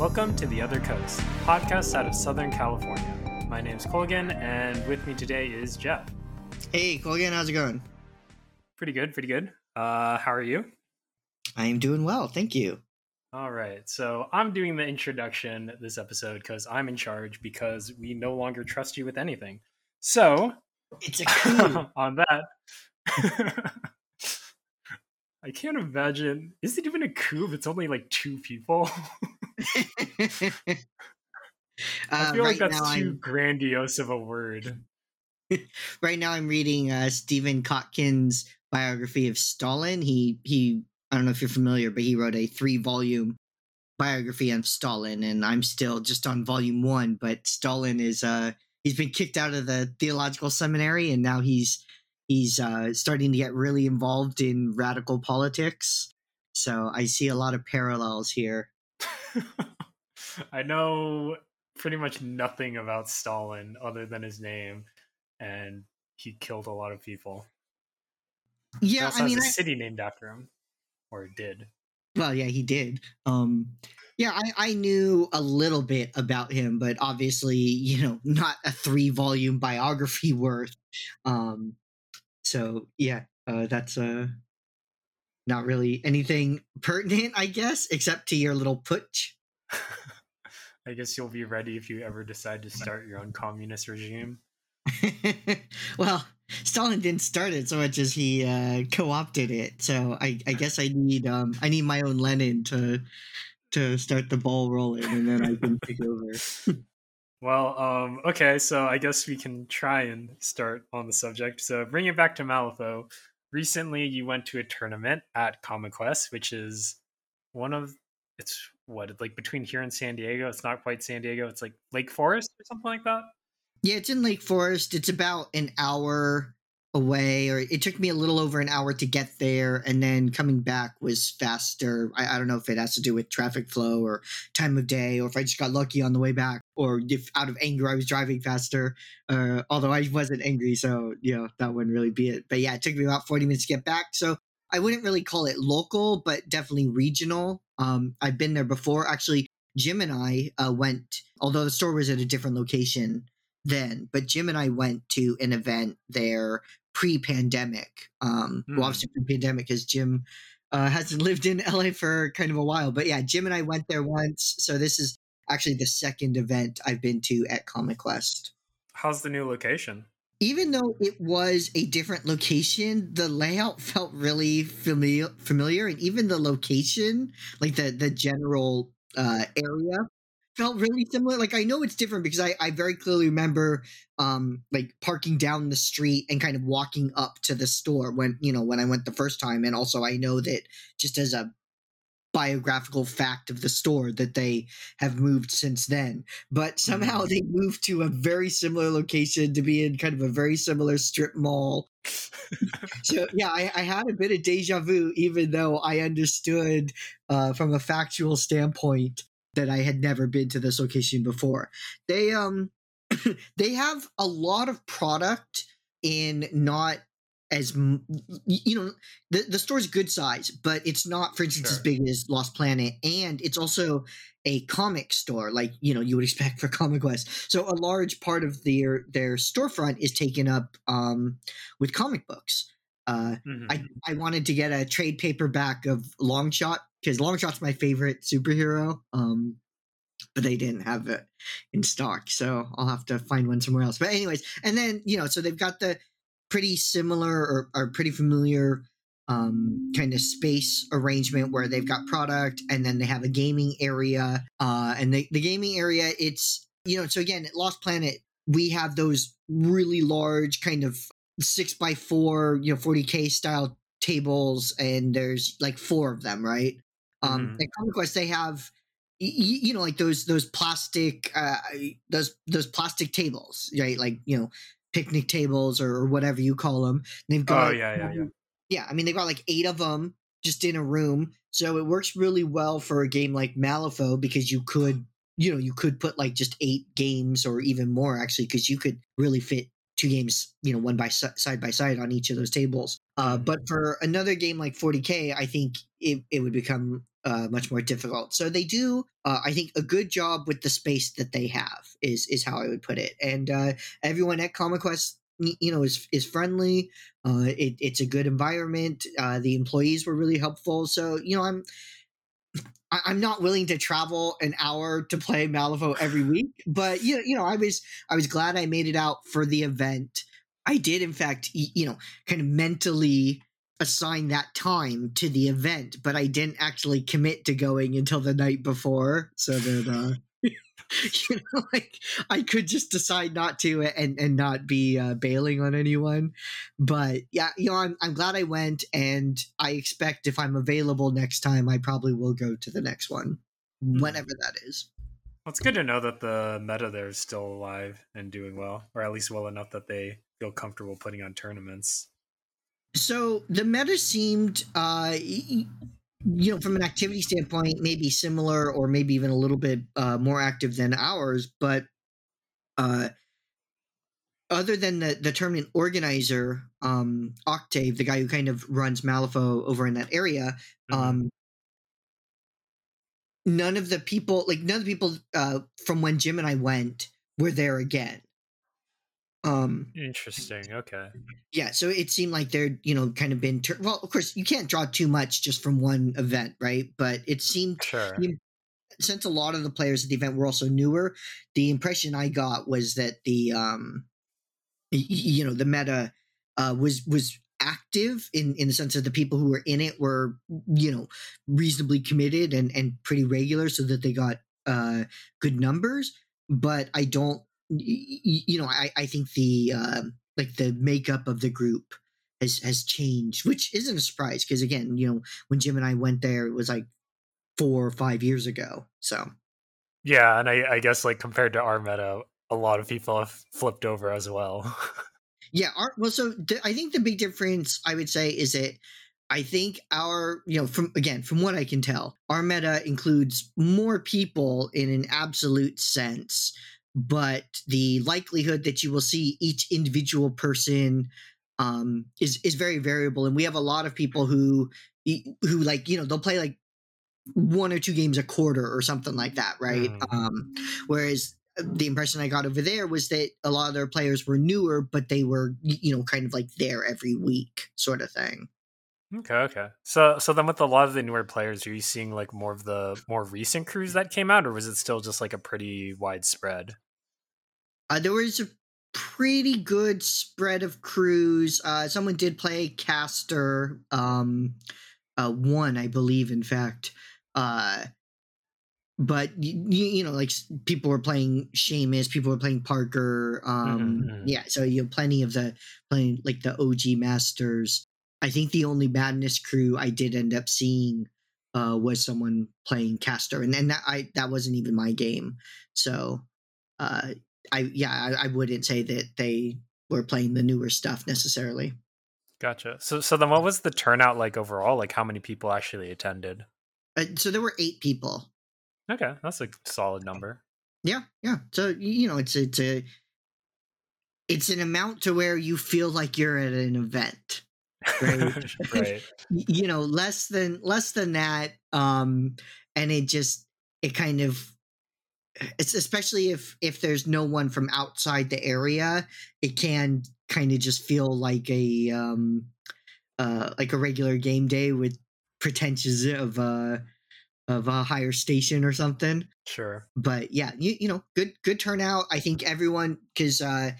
Welcome to The Other Coast, podcast out of Southern California. My name's Colgan, and with me today is Jeff. Hey, Colgan, how's it going? Pretty good, pretty good. Uh, how are you? I am doing well, thank you. All right, so I'm doing the introduction this episode because I'm in charge because we no longer trust you with anything. So, it's a coup. on that. I can't imagine. Is it even a coup if it's only like two people? uh, I feel like right that's too I'm- grandiose of a word. right now I'm reading uh, Stephen Kotkin's biography of Stalin. He he I don't know if you're familiar, but he wrote a three volume biography on Stalin, and I'm still just on volume one. But Stalin is uh he's been kicked out of the theological seminary, and now he's he's uh, starting to get really involved in radical politics. So I see a lot of parallels here. I know pretty much nothing about Stalin other than his name, and he killed a lot of people. He Yeah, also I mean, has a I, city named after him, or did. Well, yeah, he did. Um, yeah, I, I knew a little bit about him, but obviously, you know, not a three volume biography worth. Um, so yeah, uh, that's uh, not really anything pertinent, I guess, except to your little putsch. I guess you'll be ready if you ever decide to start your own communist regime. well, Stalin didn't start it so much as he uh, co-opted it. So I, I guess I need um, I need my own Lenin to to start the ball rolling, and then I can take over. Well, um, okay, so I guess we can try and start on the subject. So, bring it back to Malifaux. Recently, you went to a tournament at Comic Quest, which is one of it's what like between here and San Diego. It's not quite San Diego. It's like Lake Forest or something like that. Yeah, it's in Lake Forest. It's about an hour away, or it took me a little over an hour to get there, and then coming back was faster. I, I don't know if it has to do with traffic flow or time of day, or if I just got lucky on the way back, or if out of anger I was driving faster. Uh, although I wasn't angry, so you know that wouldn't really be it. But yeah, it took me about forty minutes to get back. So I wouldn't really call it local, but definitely regional. Um, I've been there before. Actually, Jim and I uh, went, although the store was at a different location then, but Jim and I went to an event there pre-pandemic. Um, Hmm. Well, obviously pre-pandemic because Jim uh, hasn't lived in LA for kind of a while. But yeah, Jim and I went there once, so this is actually the second event I've been to at Comic Quest. How's the new location? Even though it was a different location, the layout felt really familiar. Familiar, and even the location, like the the general uh, area, felt really similar. Like I know it's different because I, I very clearly remember um like parking down the street and kind of walking up to the store when you know when I went the first time, and also I know that just as a biographical fact of the store that they have moved since then but somehow they moved to a very similar location to be in kind of a very similar strip mall so yeah I, I had a bit of deja vu even though i understood uh, from a factual standpoint that i had never been to this location before. They um they have a lot of product in not as you know the, the store's good size but it's not for instance as big as lost planet and it's also a comic store like you know you would expect for comic quest so a large part of their their storefront is taken up um, with comic books uh, Mhm. I, I wanted to get a trade paperback of longshot because longshot's my favorite superhero um, but they didn't have it in stock so i'll have to find one somewhere else but anyways and then you know so they've got the pretty similar or, or pretty familiar um, kind of space arrangement where they've got product and then they have a gaming area. Uh, and the, the gaming area, it's, you know, so again, at Lost Planet, we have those really large kind of six by four, you know, 40K style tables, and there's like four of them, right? Um, Mhm. At Comic Quest, they have you know like those those plastic uh those those plastic tables right like you know picnic tables or whatever you call them they've got Oh yeah, yeah, yeah. yeah i mean they've got like eight of them just in a room so it works really well for a game like malifaux because you could you know you could put like just eight games or even more actually because you could really fit two games, you know, one by side by side on each of those tables. Uh, but for another game like 40k, I think it, it would become uh, much more difficult. So they do, uh, I think, a good job with the space that they have is is how I would put it. And uh, everyone at Comic Quest, you know, is is friendly. Uh, it, it's a good environment. Uh, the employees were really helpful. So you know, I'm I- I'm not willing to travel an hour to play Malifaux every week, but you know, you know, I was I was glad I made it out for the event. I did, in fact, you know, kind of mentally assign that time to the event, but I didn't actually commit to going until the night before, so that uh, you know, like I could just decide not to and and not be uh, bailing on anyone. But yeah, you know, I'm I'm glad I went, and I expect if I'm available next time, I probably will go to the next one, whenever that is. Well, it's good to know that the meta there is still alive and doing well, or at least well enough that they feel comfortable putting on tournaments. So the meta seemed, uh, you know, from an activity standpoint, maybe similar or maybe even a little bit uh, more active than ours. But uh, other than the the tournament organizer, um, Octave, the guy who kind of runs Malifaux over in that area, Mhm. um, none of the people, like none of the people uh, from when Jim and I went, were there again. Um, Interesting. Okay. yeah, so it seemed like they're you know kind of been tur- well. Of course, you can't draw too much just from one event, right? But it seemed Sure. you- since a lot of the players at the event were also newer, the impression I got was that the um, y- you know, the meta uh, was was active in in the sense that the people who were in it were you know reasonably committed and and pretty regular, so that they got uh, good numbers. But I don't, you know, I I think the um like the makeup of the group has has changed, which isn't a surprise because again, you know, when Jim and I went there, it was like four or five years ago. So Yeah, and I, I guess like compared to our meta, a lot of people have flipped over as well. yeah, our, well, so th- I think the big difference I would say is that I think our, you know, from again, from what I can tell, our meta includes more people in an absolute sense, but the likelihood that you will see each individual person um, is is very variable, and we have a lot of people who who like you know they'll play like one or two games a quarter or something like that, right? Mm. Um, whereas the impression I got over there was that a lot of their players were newer, but they were you know kind of like there every week, sort of thing. Okay, okay. So so then with a lot of the newer players, are you seeing like more of the more recent crews that came out, or was it still just like a pretty widespread? Uh, there was a pretty good spread of crews. Uh, someone did play Caster, um, uh, one I believe, in fact. Uh, but you, you know, like people were playing Seamus, people were playing Parker. Um, mhm. Yeah, so you have plenty of the playing like the OG masters. I think the only Madness crew I did end up seeing uh, was someone playing Caster, and then that I that wasn't even my game. So, uh, I yeah, I, I wouldn't say that they were playing the newer stuff necessarily. Gotcha. So so then what was the turnout like overall? Like how many people actually attended? Uh, so there were eight people. Okay, that's a solid number. Yeah, yeah. So you know, it's it's a it's an amount to where you feel like you're at an event. Right. right. You know less than less than that um and it just it kind of it's especially if if there's no one from outside the area it can kind of just feel like a um uh like a regular game day with pretensions of uh of a higher station or something Sure. but yeah, you you know, good good turnout. I think everyone because uh,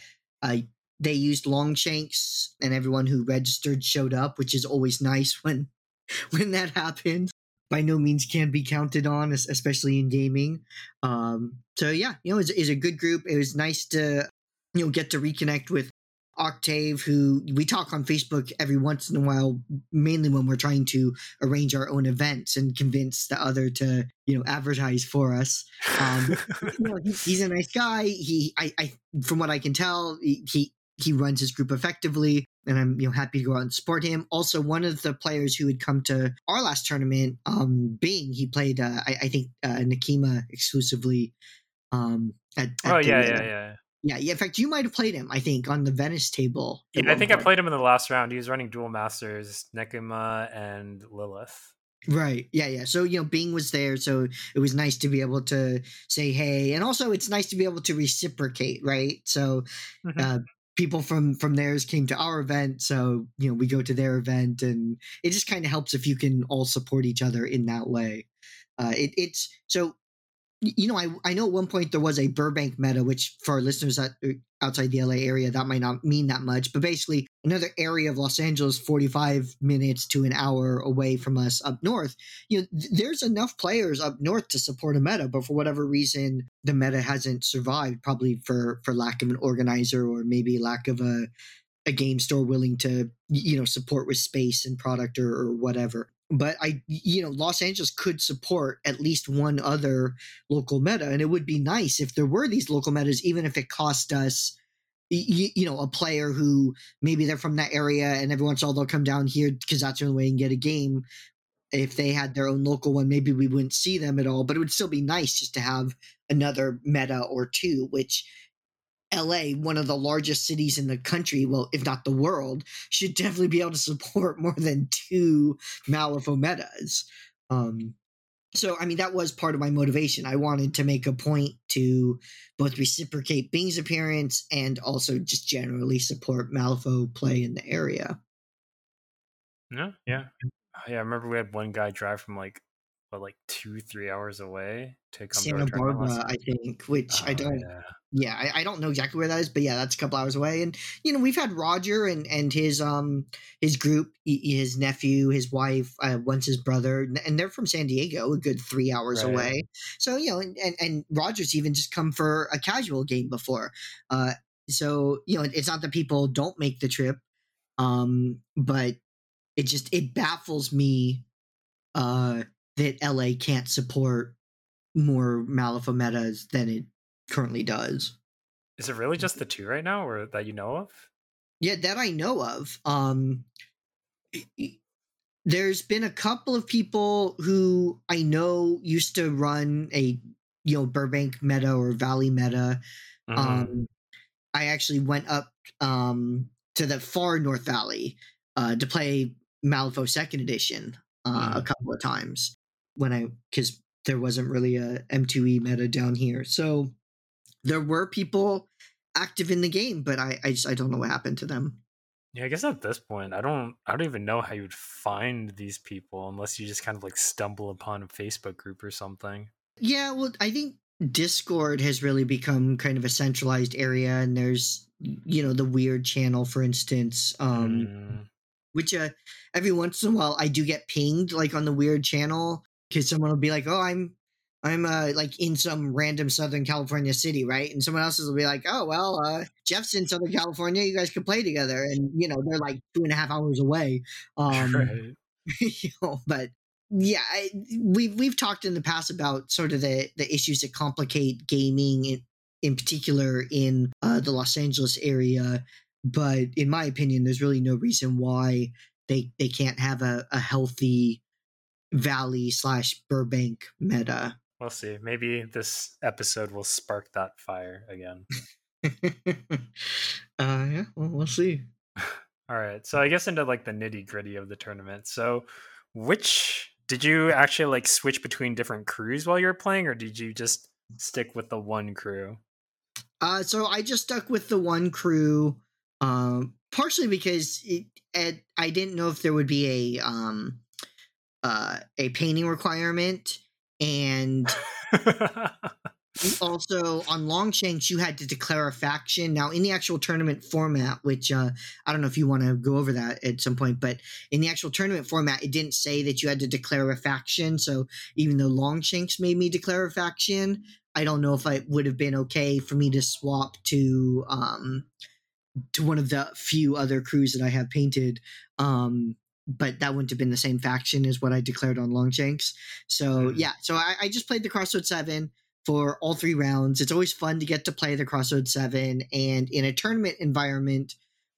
uh, they used Longshanks and everyone who registered showed up, which is always nice when when that happens. By no means can be counted on, especially in gaming. Um, so yeah, you know, it's, it's a good group. It was nice to you know get to reconnect with Octave, who we talk on Facebook every once in a while, mainly when we're trying to arrange our own events and convince the other to you know advertise for us. Um, you know, he, he's a nice guy. He, I, I, from what I can tell, he, he he runs his group effectively, and I'm you know happy to go out and support him. Also, one of the players who had come to our last tournament, um, Bing, he played, uh, I, I think, uh, Nekima exclusively. Um, at, at oh yeah, yeah, yeah. Yeah, yeah. In fact, you might have played him. I think on the Venice table. Yeah, I think I played him in the last round. He was running dual masters, Nekima and Lilith. Right. Yeah, yeah. So, you know, Bing was there, so it was nice to be able to say hey, and also it's nice to be able to reciprocate, right? So, Mhm. uh, people from from theirs came to our event, so you know we go to their event, and it just kind of helps if you can all support each other in that way. Uh, it, it's so you know I I know at one point there was a Burbank meta, which for our listeners that er, outside the LA area that might not mean that much, but basically another area of Los Angeles, forty five minutes to an hour away from us up north. You know, th- there's enough players up north to support a meta, but for whatever reason, the meta hasn't survived. Probably for for lack of an organizer or maybe lack of a a game store willing to you know support with space and product or, or whatever but i you know los angeles could support at least one other local meta and it would be nice if there were these local metas even if it cost us y- you know a player who maybe they're from that area and every once in a while they'll come down here because that's the only way you can get a game. If they had their own local one maybe we wouldn't see them at all but it would still be nice just to have another meta or two which LA, one of the largest cities in the country, well, if not the world, should definitely be able to support more than two Malifaux metas. Um, so, I mean, that was part of my motivation. I wanted to make a point to both reciprocate Bing's appearance and also just generally support Malifaux play in the area. No, yeah, yeah. I remember we had one guy drive from like what, like two, three hours away to come Santa to our tournament last Barbara, I think, which I Oh, don't yeah. Yeah I, I don't know exactly where that is but yeah that's a couple hours away and you know we've had roger and and his um his group his nephew his wife uh, once his brother and they're from san diego a good three hours Right. away so you know and, and and roger's even just come for a casual game before uh so you know it's not that people don't make the trip um but it just it baffles me uh that la can't support more malifaux metas than it currently does Is it really just the two right now, or that you know of? Yeah, that I know of. Um, there's been a couple of people who I know used to run a you know Burbank meta or Valley meta. Mhm. Um, I actually went up um, to the far North Valley uh, to play Malifaux Second Edition uh, a couple of times when I because there wasn't really a M2E meta down here, so there were people active in the game, but I I just I don't know what happened to them. yeah, I guess at this point, I don't, I don't even know how you would find these people unless you just kind of like stumble upon a Facebook group or something. Yeah, well, I think Discord has really become kind of a centralized area, and there's you know the weird channel, for instance, um, Mm, which uh, every once in a while I do get pinged like on the weird channel because someone will be like, "Oh, I'm." I'm uh, like in some random Southern California city, right? And someone else will be like, "Oh, well, uh, Jeff's in Southern California. You guys could play together." And you know, they're like two and a half hours away. Um, right. you know, but yeah, I, we've we've talked in the past about sort of the the issues that complicate gaming in, in particular in uh, the Los Angeles area. But in my opinion, there's really no reason why they they can't have a, a healthy Valley slash Burbank meta. We'll see. Maybe this episode will spark that fire again. uh, yeah, well, we'll see. All right. So I guess into like the nitty gritty of the tournament. So which did you actually like switch between different crews while you were playing, or did you just stick with the one crew? Uh, so I just stuck with the one crew, um, partially because it, it, I didn't know if there would be a um, uh, a painting requirement, and also on Longshanks you had to declare a faction. Now in the actual tournament format, which uh, I don't know if you want to go over that at some point, but in the actual tournament format, it didn't say that you had to declare a faction. So even though Longshanks made me declare a faction, I don't know if it would have been okay for me to swap to um, to one of the few other crews that I have painted. Um, but that wouldn't have been the same faction as what I declared on Longshanks. So Mhm. yeah, so I, I just played the Crossroad Seven for all three rounds. It's always fun to get to play the Crossroad Seven, and in a tournament environment,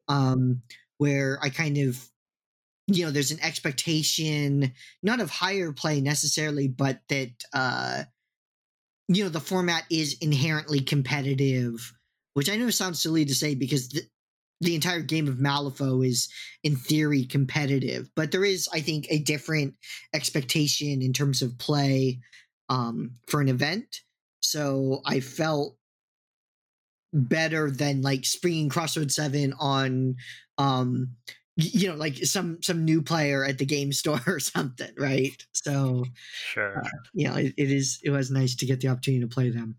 um, where I kind of, you know, there's an expectation not of higher play necessarily, but that uh, you know the format is inherently competitive. which I know sounds silly to say because the, the entire game of Malifaux is in theory competitive, but there is, I think, a different expectation in terms of play um, for an event. So I felt better than like springing Crossroads Seven on, um, you know, like some some new player at the game store or something, right? So Sure. uh, you know, it, it is it was nice to get the opportunity to play them.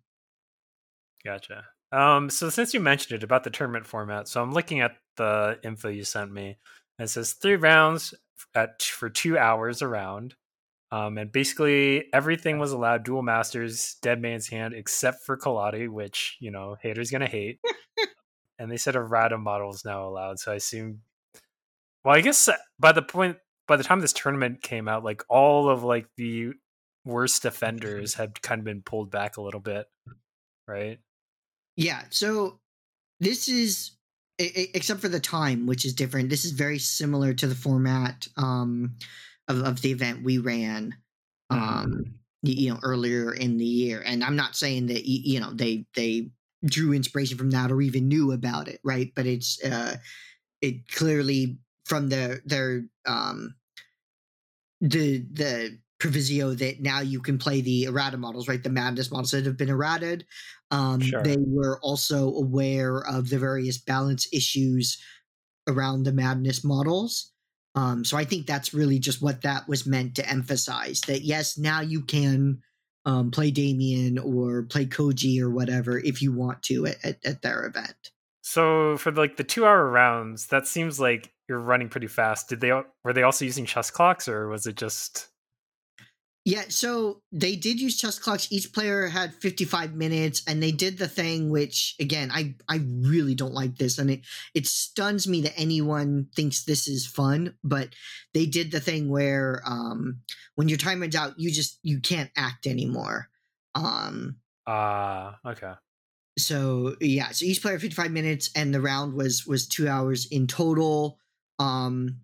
Gotcha. Um, so since you mentioned it about the tournament format, so I'm looking at the info you sent me. And it says three rounds at for two hours a round. Um, and basically everything was allowed dual masters, dead man's hand, except for Kaladi, which, you know, haters gonna hate. and they said a errata model is now allowed. So I assume well, I guess uh, by the point by the time this tournament came out, like all of like the worst offenders had kind of been pulled back a little bit, right? Yeah, so this is except for the time, which is different. This is very similar to the format um, of of the event we ran, um, y- you know, earlier in the year. And I'm not saying that you know they they drew inspiration from that or even knew about it, right? But it's uh, it clearly from their their um, the the provisio that now you can play the errata models, right? The madness models that have been errated. Um, Sure. They were also aware of the various balance issues around the madness models. Um, so I think that's really just what that was meant to emphasize. That yes, now you can um, play Damien or play Koji or whatever if you want to at, at, at their event. So for like the two hour rounds, that seems like you're running pretty fast. Did they were they also using chess clocks or was it just Yeah, so they did use chess clocks. Each player had 55 minutes, and they did the thing which, again, I, I really don't like this, and it, it stuns me that anyone thinks this is fun, but they did the thing where um, when your timer's out, you just you can't act anymore. Um, ah okay. so yeah, so each player 55 minutes, and the round was was two hours in total. Um,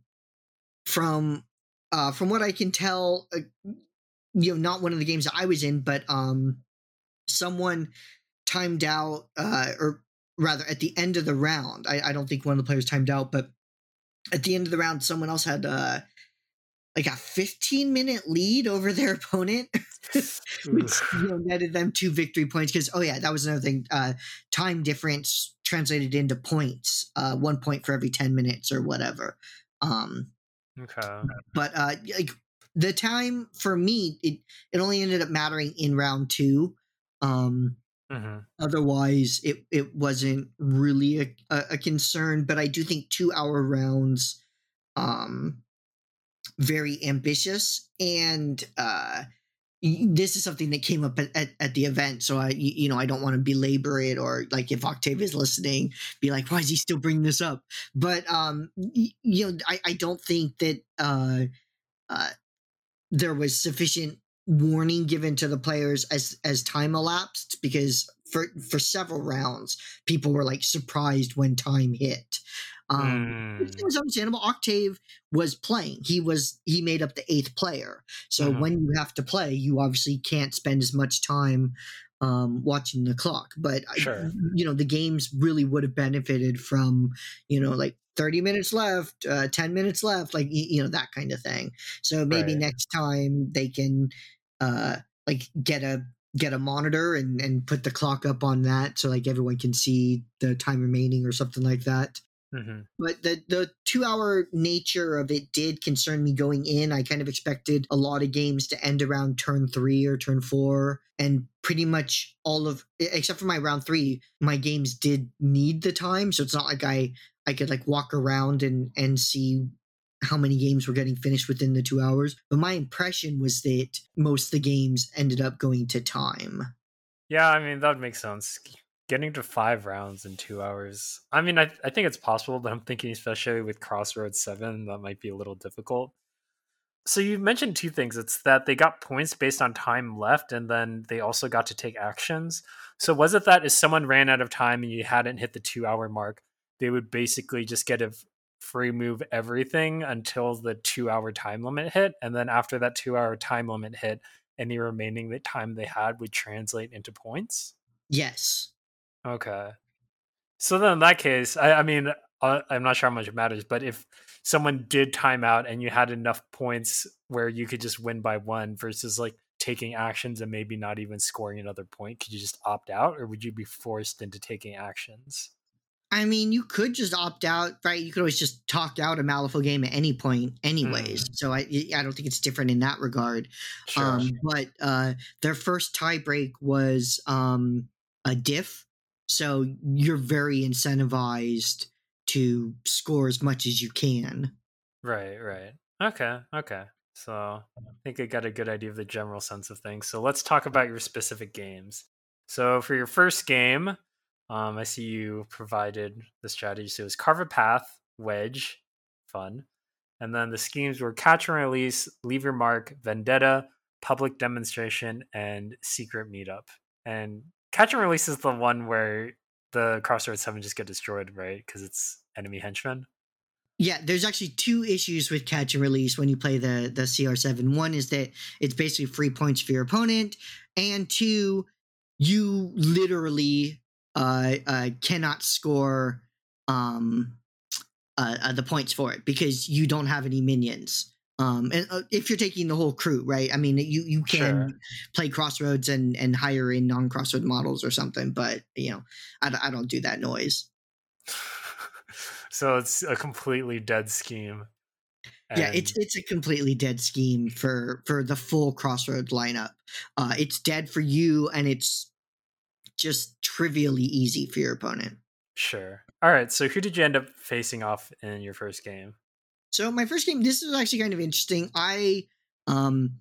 from uh, from what I can tell, uh, you know, not one of the games that I was in, but um, someone timed out, uh, or rather, at the end of the round. I, I don't think one of the players timed out, but at the end of the round, someone else had uh, like a 15 minute lead over their opponent. which you know, netted them two victory points because oh yeah that was another thing uh time difference translated into points uh one point for every 10 minutes or whatever um Okay. but uh like the time for me it it only ended up mattering in round two um hmm otherwise it it wasn't really a, a, concern but i do think two hour rounds um very ambitious and uh this is something that came up at, at, at the event so i you know i don't want to belabor it or like if octave is listening be like why is he still bringing this up? But um you know i, I don't think that uh uh there was sufficient warning given to the players as as time elapsed because for for several rounds people were like surprised when time hit. Um Mm. was understandable. Octave was playing. He was he made up the eighth player. So Mhm. when you have to play you obviously can't spend as much time um watching the clock. But I- you know the games really would have benefited from you know like 30 minutes left uh 10 minutes left like you know that kind of thing so maybe Right. next time they can uh like get a get a monitor and and put the clock up on that so like everyone can see the time remaining or something like that hmm but the the two hour nature of it did concern me going in. I kind of expected a lot of games to end around turn three or turn four, and pretty much all of except for my round three, my games did need the time. So it's not like I I could like walk around and and see how many games were getting finished within the two hours. But my impression was that most of the games ended up going to time. Yeah, I mean that makes sense. Getting to five rounds in two hours. I mean, I I think it's possible, but I'm thinking especially with Crossroads Seven, that might be a little difficult. So you mentioned two things. It's that they got points based on time left, and then they also got to take actions. So was it that if someone ran out of time and you hadn't hit the two hour mark, they would basically just get a free move everything until the two hour time limit hit, and then after that two hour time limit hit, any remaining time they had would translate into points? Yes. Okay. So then, in that case, I, I mean, uh, I'm not sure how much it matters, but if someone did time out and you had enough points where you could just win by one versus like taking actions and maybe not even scoring another point, could you just opt out or would you be forced into taking actions? I mean, you could just opt out, right? You could always just talk out a Malifaux game at any point, anyways. Mm. So I, I don't think it's different in that regard. Sure. Um, but uh, their first tiebreak was um, a diff, so you're very incentivized to score as much as you can. Right, right. Okay, okay. So I think I got a good idea of the general sense of things. So let's talk about your specific games. So for your first game, um, I see you provided the strategy. So it was Carve a Path, Wedge, fun. And then the schemes were Catch and Release, Leave Your Mark, Vendetta, Public Demonstration, and Secret Meetup. And Catch and Release is the one where the Crossroads Seven just get destroyed, right? Because it's enemy henchmen. Yeah, there's actually two issues with catch and release when you play the the CR7. One is that it's basically free points for your opponent, and two, you literally uh, uh, cannot score um, uh, uh the points for it because you don't have any minions. Um, and uh, if you're taking the whole crew, right? I mean, you you can sure. play Crossroads and and hire in non Crossroad models or something, but you know, I, I don't do that noise. so it's a completely dead scheme. And... Yeah, it's it's a completely dead scheme for for the full Crossroads lineup. Uh, it's dead for you, and it's just trivially easy for your opponent. Sure. All right. So who did you end up facing off in your first game? So my first game, this is actually kind of interesting. I um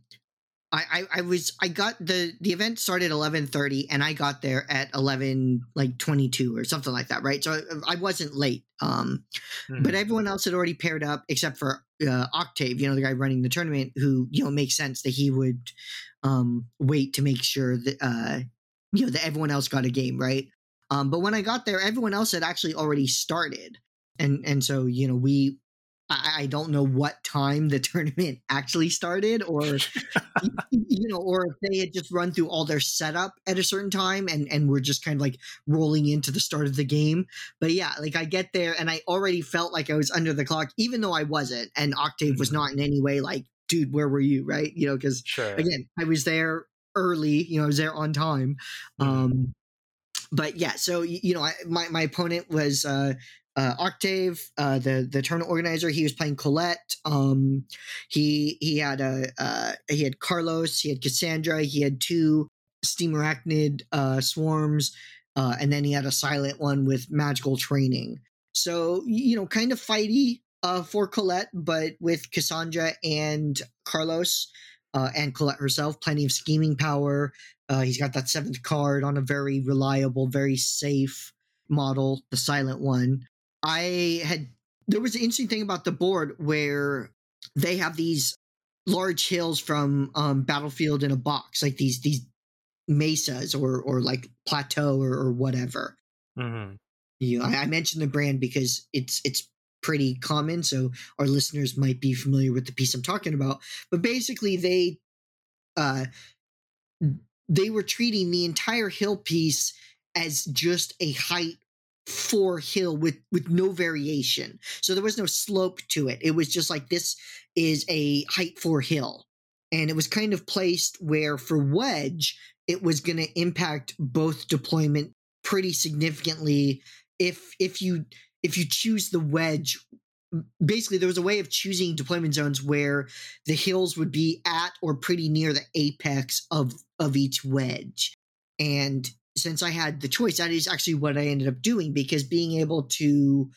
I, I, I was I got the the event started eleven thirty and I got there at eleven like twenty two or something like that right so I, I wasn't late um mm-hmm. but everyone else had already paired up except for uh, Octave you know the guy running the tournament who you know makes sense that he would um wait to make sure that uh you know that everyone else got a game right um but when I got there everyone else had actually already started and and so you know we I, don't know what time the tournament actually started, or you know, or if they had just run through all their setup at a certain time and and we're just kind of like rolling into the start of the game. But yeah, like I get there and I already felt like I was under the clock, even though I wasn't. And Octave was mm-hmm. not in any way like, dude, where were you? Right? You know, because sure. again, I was there early. You know, I was there on time. Mm-hmm. Um, but yeah, so you know, I, my my opponent was uh, uh, Octave, uh, the the tournament organizer, he was playing Colette. Um, he he had a uh, he had Carlos, he had Cassandra, he had two steam arachnid uh, swarms, uh, and then he had a silent one with magical training. So you know, kind of fighty uh, for Colette, but with Cassandra and Carlos. Uh, and Colette herself, plenty of scheming power. Uh, he's got that seventh card on a very reliable, very safe model, the silent one. I had there was an interesting thing about the board where they have these large hills from um, Battlefield in a box, like these these mesas or or like plateau or, or whatever. Mm-hmm. You know, I, I mentioned the brand because it's it's pretty common, so our listeners might be familiar with the piece I'm talking about. But basically, they uh, they were treating the entire hill piece as just a height four hill with with no variation. So there was no slope to it. It was just like this is a height four hill. And it was kind of placed where for wedge it was going to impact both deployment pretty significantly if if you if you choose the wedge. Basically there was a way of choosing deployment zones where the hills would be at or pretty near the apex of of each wedge. And since I had the choice, that is actually what I ended up doing because being able to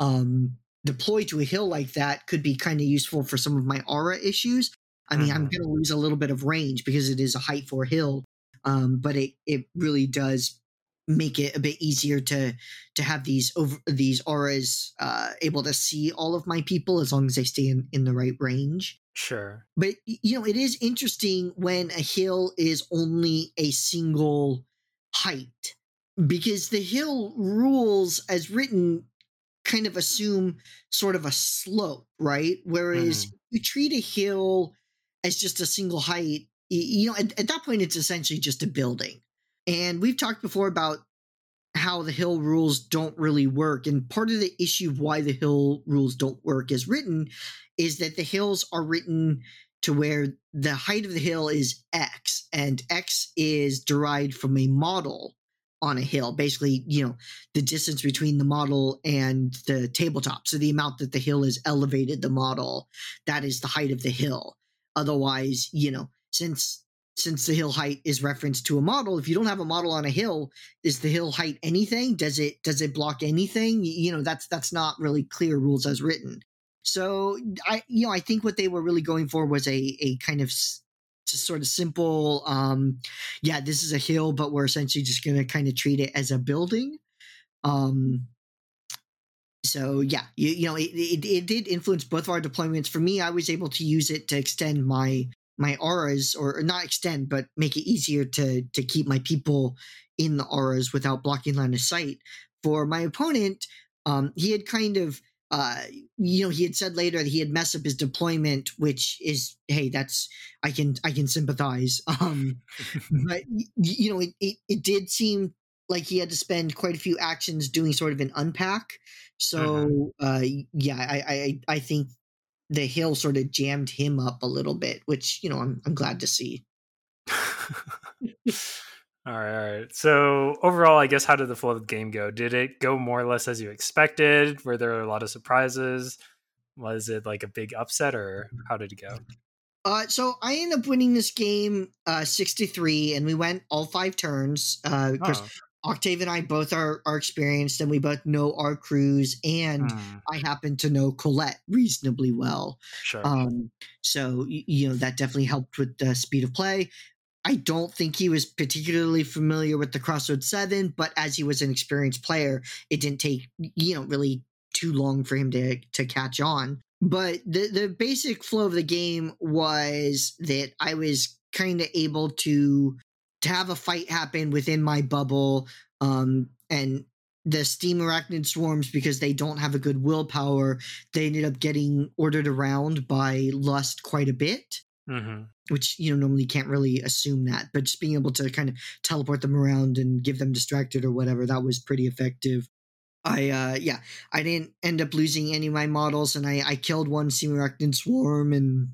um, deploy to a hill like that could be kind of useful four some of my aura issues. I mean, mm-hmm. I'm going to lose a little bit of range because it is a height for hill, um, but it it really does make it a bit easier to to have these over these auras uh, able to see all of my people as long as they stay in, in the right range. Sure. But you know, it is interesting when a hill is only a single height because the hill rules as written kind of assume sort of a slope, right? Whereas mm. you treat a hill as just a single height, you know, at, at, that point, it's essentially just a building. And we've talked before about how the hill rules don't really work. And part of the issue of why the hill rules don't work as written is that the hills are written to where the height of the hill is X, and X is derived from a model on a hill. Basically, you know, the distance between the model and the tabletop. So the amount that the hill is elevated the model, that is the height of the hill. Otherwise, you know, since since the hill height is referenced to a model if you don't have a model on a hill is the hill height anything does it does it block anything you know that's that's not really clear rules as written so i you know i think what they were really going for was a a kind of just sort of simple um yeah this is a hill but we're essentially just going to kind of treat it as a building. Um so yeah you, you know it, it, it did influence both of our deployments. For me i was able to use it to extend my my auras or, or not extend but make it easier to to keep my people in the auras without blocking line of sight. For my opponent um he had kind of uh you know he had said later that he had messed up his deployment which is hey that's i can i can sympathize um but you know it, it, it did seem like he had to spend quite a few actions doing sort of an unpack so uh-huh. uh yeah i i i think the hill sort of jammed him up a little bit, which you know I'm I'm glad to see. all right, all right. So overall, I guess how did the flow of the game go? Did it go more or less as you expected? Were there a lot of surprises? Was it like a big upset, or how did it go? Uh, so I ended up winning this game uh, 63, and we went all five turns. Uh, oh. Octave and I both are, are experienced and we both know our crews and mm. I happen to know Colette reasonably well. Sure. Um, so, you know, that definitely helped with the speed of play. I don't think he was particularly familiar with the Crossroads 7, but as he was an experienced player, it didn't take, you know, really too long for him to, to catch on. But the, the basic flow of the game was that I was kind of able to to have a fight happen within my bubble um, and the steam arachnid swarms because they don't have a good willpower they ended up getting ordered around by lust quite a bit mm-hmm. Which you know normally can't really assume that but just being able to kind of teleport them around and give them distracted or whatever that was pretty effective I uh yeah, I didn't end up losing any of my models and I I killed one steam swarm and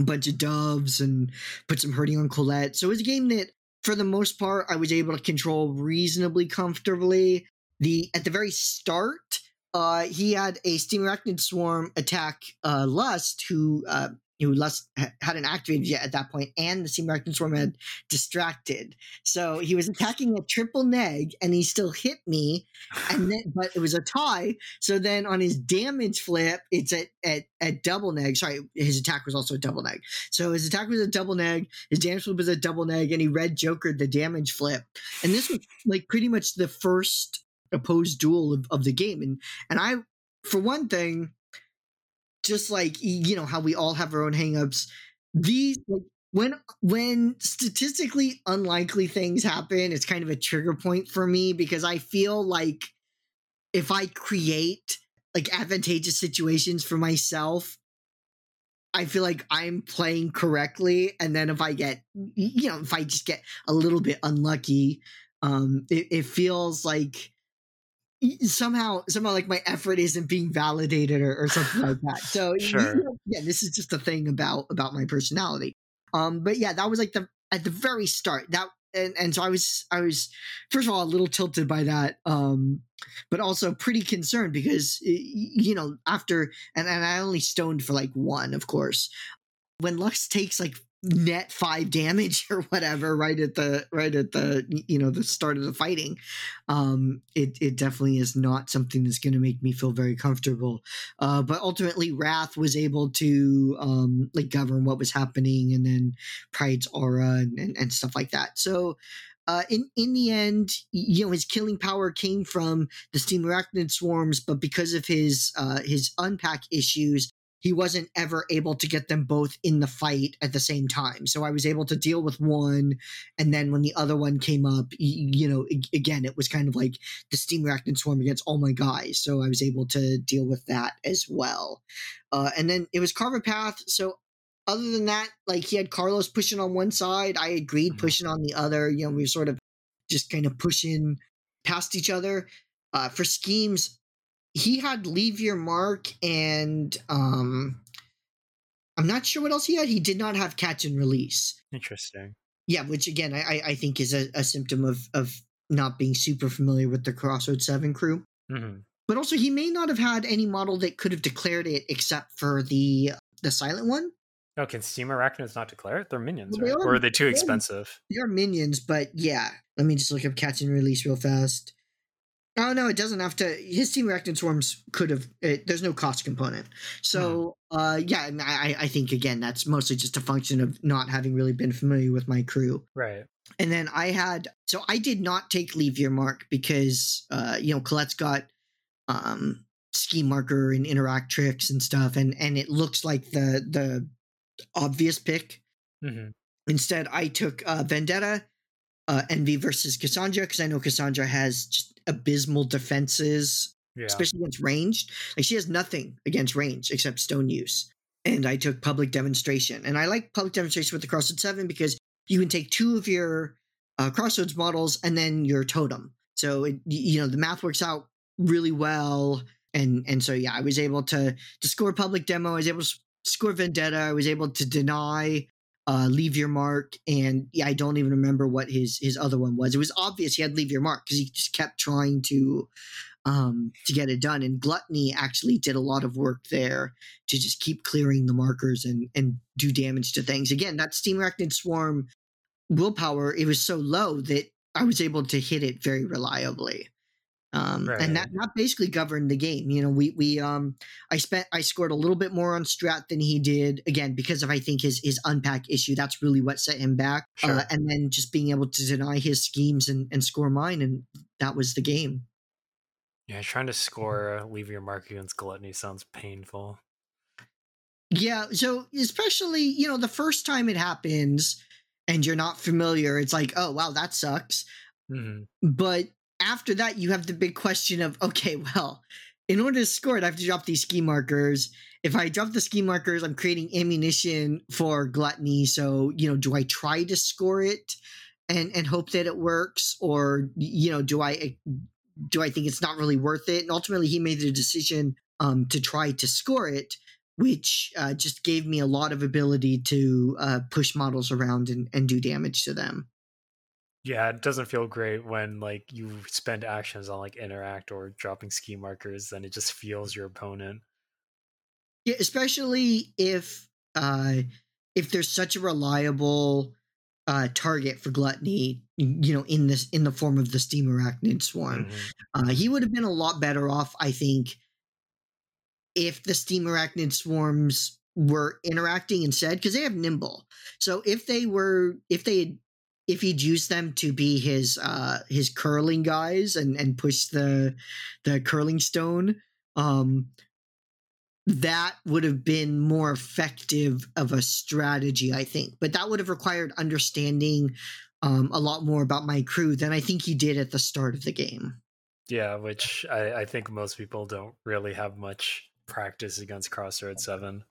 a bunch of doves and put some hurting on Colette. So it was a game that for the most part, I was able to control reasonably comfortably. The at the very start, uh, he had a steam swarm attack uh, Lust, who uh, who Lust hadn't activated yet at that point, and the Steam Arachnid Swarm had distracted. So he was attacking a triple neg, and he still hit me, and then but it was a tie. So then on his damage flip, it's at at, at double neg. Sorry, his attack was also a double neg. So his attack was a double neg, his damage flip was a double neg, and he red jokered the damage flip. And this was like pretty much the first opposed duel of, of the game. And and I, for one thing just like you know how we all have our own hangups. These like when when statistically unlikely things happen it's kind of a trigger point for me because i feel like if i create like advantageous situations for myself i feel like i'm playing correctly and then if i get you know if i just get a little bit unlucky um it, it feels like somehow somehow like my effort isn't being validated or, or something like that. So sure. You know, yeah this is just a thing about about my personality. Um but yeah that was like the at the very start that and, and so i was i was first of all a little tilted by that um but also pretty concerned because you know after and, and i only stoned for like one of course. When Lust takes like net five damage or whatever right at the right at the you know the start of the fighting. Um it it definitely is not something that's going to make me feel very comfortable. Uh but ultimately wrath was able to um like govern what was happening and then pride's aura and, and, and stuff like that. So uh, in in the end, you know, his killing power came from the steam arachnid swarms, but because of his uh, his unpack issues, he wasn't ever able to get them both in the fight at the same time. So I was able to deal with one, and then when the other one came up, you know, again, it was kind of like the Steam Arachnid Swarm against all my guys. So I was able to deal with that as well. Uh, and then it was Carve a Path. So other than that, like he had Carlos pushing on one side, I agreed mm-hmm. pushing on the other. You know, we were sort of just kind of pushing past each other. Uh, for schemes, he had leave your mark and um I'm not sure what else he had. He did not have catch and release. Interesting. Yeah, which again I I think is a, a symptom of of not being super familiar with the Crossroads Seven crew. hmm But also he may not have had any model that could have declared it except for the the silent one. Oh, can Steam Arachnids not declare it? They're minions, Well, they right? are- Or are they too they are- expensive? They are minions, but yeah. Let me just look up catch and release real fast. Oh no, it doesn't have to. His team arachnid swarms could have. It, there's no cost component. So uh, yeah, I, I think again that's mostly just a function of not having really been familiar with my crew. Right. And then I had so I did not take leave your mark because uh, you know Colette's got um scheme marker and interact tricks and stuff, and and it looks like the the obvious pick. hmm Instead, I took uh, Vendetta, uh, Envy versus Cassandra because I know Cassandra has just abysmal defenses, Yeah. especially against ranged. Like she has nothing against range except stone use. And I took public demonstration, and I like public demonstration with the Crossroads Seven because you can take two of your uh, Crossroads models and then your totem. So it, you know the math works out really well, and and so yeah, I was able to to score public demo. I was able to score Vendetta. I was able to deny uh, leave your mark, and yeah, I don't even remember what his his other one was. It was obvious he had leave your mark because he just kept trying to um to get it done. And Gluttony actually did a lot of work there to just keep clearing the markers and and do damage to things. Again, that Steam Arachnid Swarm willpower it was so low that I was able to hit it very reliably. Um, Right. and that, that basically governed the game. You know, we we um I spent I scored a little bit more on strat than he did again because of I think his his unpack issue. That's really what set him back. Sure. Uh, and then just being able to deny his schemes and and score mine, and that was the game. Yeah, trying to score uh, leave your mark against gluttony sounds painful. Yeah, so especially you know the first time it happens and you're not familiar, it's like oh wow that sucks. hmm But after that, you have the big question of okay, well, in order to score it, I have to drop these scheme markers. If I drop the scheme markers, I'm creating ammunition for gluttony. So you know, do I try to score it and and hope that it works, or you know, do I do I think it's not really worth it? And ultimately, he made the decision um, to try to score it, which uh, just gave me a lot of ability to uh, push models around and, and do damage to them. Yeah, it doesn't feel great when like you spend actions on like interact or dropping scheme markers, then it just feels your opponent. Yeah, especially if uh if there's such a reliable uh target for gluttony, you know, in this in the form of the steam arachnid swarm. Mhm. Uh he would have been a lot better off, I think, if the steam arachnid swarms were interacting instead, because they have nimble. So if they were if they had if he'd used them to be his uh his curling guys and and push the the curling stone um that would have been more effective of a strategy i think but that would have required understanding um, a lot more about my crew than i think he did at the start of the game Yeah, which I, I think most people don't really have much practice against Crossroads Seven.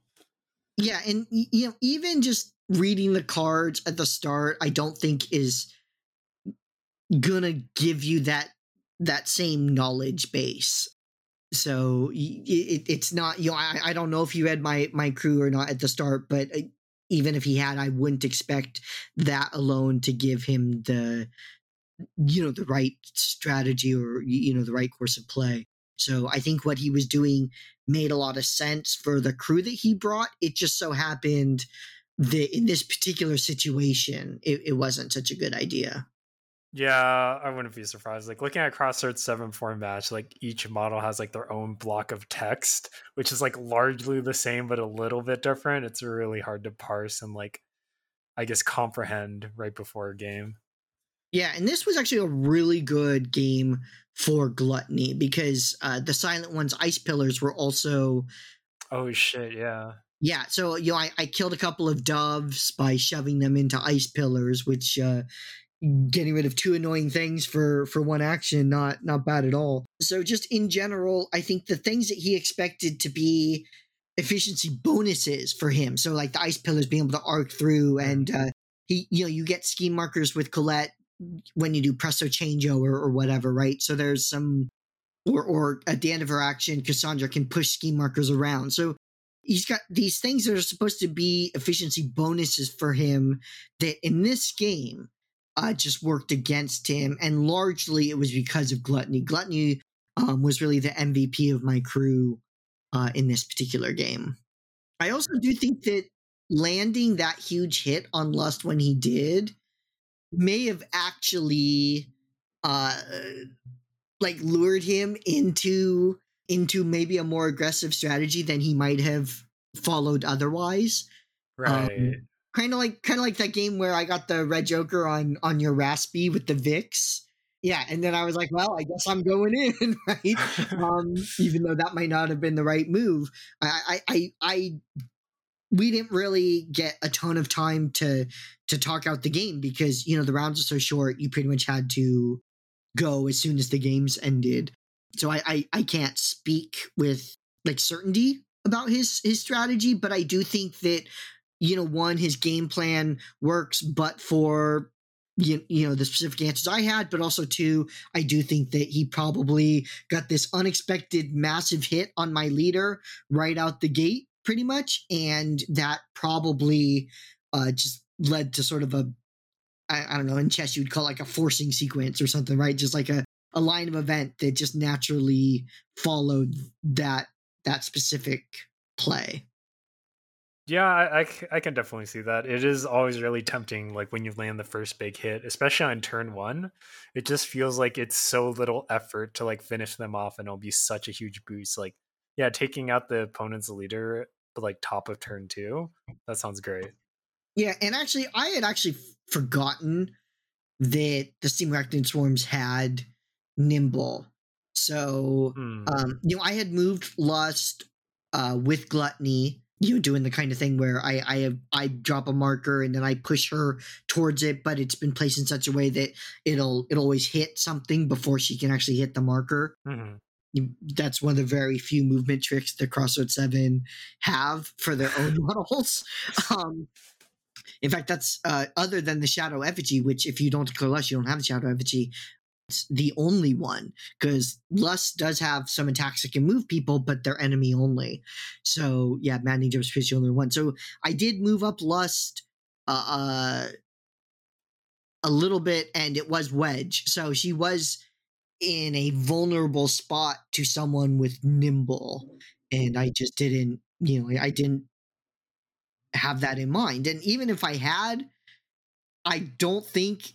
yeah and you know even just reading the cards at the start i don't think is gonna give you that that same knowledge base. So it, it's not you know I, I don't know if you read my my crew or not at the start but uh, even if he had i wouldn't expect that alone to give him the you know the right strategy or you know the right course of play. So i think what he was doing made a lot of sense for the crew that he brought. It just so happened that in this particular situation it, it wasn't such a good idea Yeah, I wouldn't be surprised. Like looking at Crossroads Seven form match, like each model has like their own block of text, which is like largely the same but a little bit different. It's really hard to parse and like I guess comprehend right before a game. Yeah, and this was actually a really good game for Gluttony because uh, the Silent One's ice pillars were also Oh shit, yeah. Yeah. So you know, I, I killed a couple of doves by shoving them into ice pillars, which uh, getting rid of two annoying things for for one action, not not bad at all. So just in general, I think the things that he expected to be efficiency bonuses for him. So like the ice pillars being able to arc through, and uh, he you know you get scheme markers with Colette when you do presto changeo or, or whatever, right? So there's some, or or at the end of her action, Cassandra can push scheme markers around. So he's got these things that are supposed to be efficiency bonuses for him that in this game uh, just worked against him, and largely it was because of gluttony. Gluttony um, was really the MVP of my crew uh, in this particular game. I also do think that landing that huge hit on Lust when he did may have actually uh like lured him into into maybe a more aggressive strategy than he might have followed otherwise. Right. Um, kind of like kind of like that game where I got the red joker on on your raspy with the Vix. Yeah, and then I was like, well, I guess I'm going in, right? um, even though that might not have been the right move. I, I, I, I, we didn't really get a ton of time to to talk out the game because you know the rounds are so short. You pretty much had to go as soon as the games ended. So I, I, I can't speak with like certainty about his his strategy, but I do think that you know one his game plan works, but for you, you know the specific answers I had, but also two, I do think that he probably got this unexpected massive hit on my leader right out the gate, pretty much, and that probably uh, just led to sort of a I, I don't know in chess you'd call like a forcing sequence or something, right? Just like a a line of event that just naturally followed that that specific play. Yeah, I, I, I, can definitely see that. It is always really tempting, like when you land the first big hit, especially on turn one. It just feels like it's so little effort to like finish them off, and it'll be such a huge boost. Like, yeah, taking out the opponent's leader, but like top of turn two, that sounds great. Yeah, and actually, I had actually forgotten that the Steam Arachnid Swarms had Nimble. So, mm. um, you know, I had moved Lust uh, with Gluttony you know doing the kind of thing where I I have I drop a marker and then I push her towards it, but it's been placed in such a way that it'll it'll always hit something before she can actually hit the marker. Mm-hmm. That's one of the very few movement tricks that Crossroads Seven have for their own models. Um, in fact, that's uh, other than the Shadow Effigy, which if you don't declare Lust, you don't have the Shadow Effigy the only one because Lust does have some attacks that can move people, but they're enemy only. So yeah, Mad Ninja was the only one. So I did move up Lust uh, uh, a little bit, and it was Wedge. So she was in a vulnerable spot to someone with Nimble, and I just didn't, you know, I didn't have that in mind. And even if I had, I don't think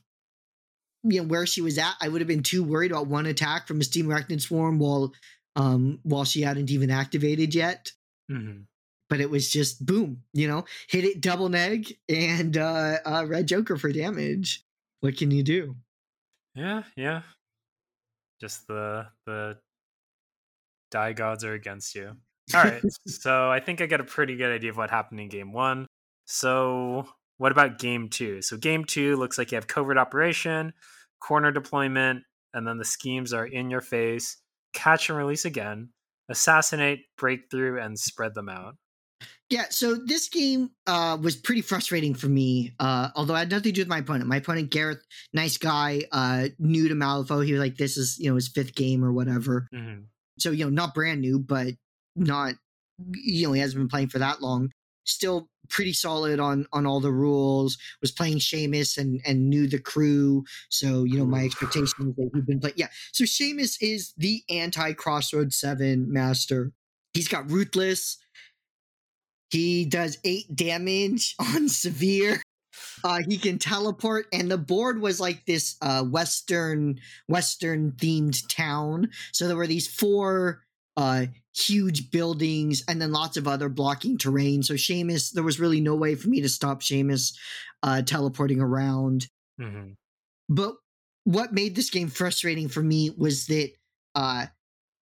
you know where she was at, I would have been too worried about one attack from a steam arachnid swarm while um while she hadn't even activated yet. Mm-hmm. But it was just boom, you know, hit it double neg and uh, uh red joker for damage. What can you do? Yeah, yeah. Just the the die gods are against you. All right. so I think I got a pretty good idea of what happened in game one. So what about game two? So game two looks like you have covert operation, corner deployment, and then the schemes are in your face, catch and release again, assassinate, breakthrough, and spread them out. Yeah, so this game uh, was pretty frustrating for me. Uh, although I had nothing to do with my opponent. My opponent, Gareth, nice guy, uh, new to Malifaux. He was like, "This is you know his fifth game or whatever." Mm-hmm. So you know, not brand new, but not you know he hasn't been playing for that long still pretty solid on on all the rules. Was playing Seamus and and knew the crew, so you know my expectations that he'd been playing. Yeah, so Seamus is the anti Crossroad Seven master. He's got ruthless. He does eight damage on severe. Uh, he can teleport, and the board was like this uh, western western themed town. So there were these four uh, huge buildings and then lots of other blocking terrain. So Seamus, there was really no way for me to stop Seamus uh, teleporting around. Mm-hmm. But what made this game frustrating for me was that uh,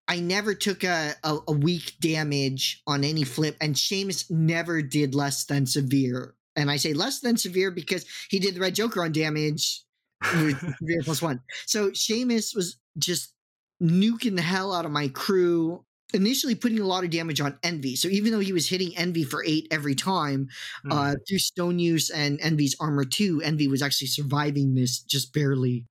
I never took a, a, a, weak damage on any flip, and Seamus never did less than severe. And I say less than severe because he did the red Joker on damage with severe plus one. So Seamus was just nuking the hell out of my crew. initially putting a lot of damage on Envy. So even though he was hitting Envy for eight every time, mm. uh, through Stone use and Envy's armor two, Envy was actually surviving this just barely.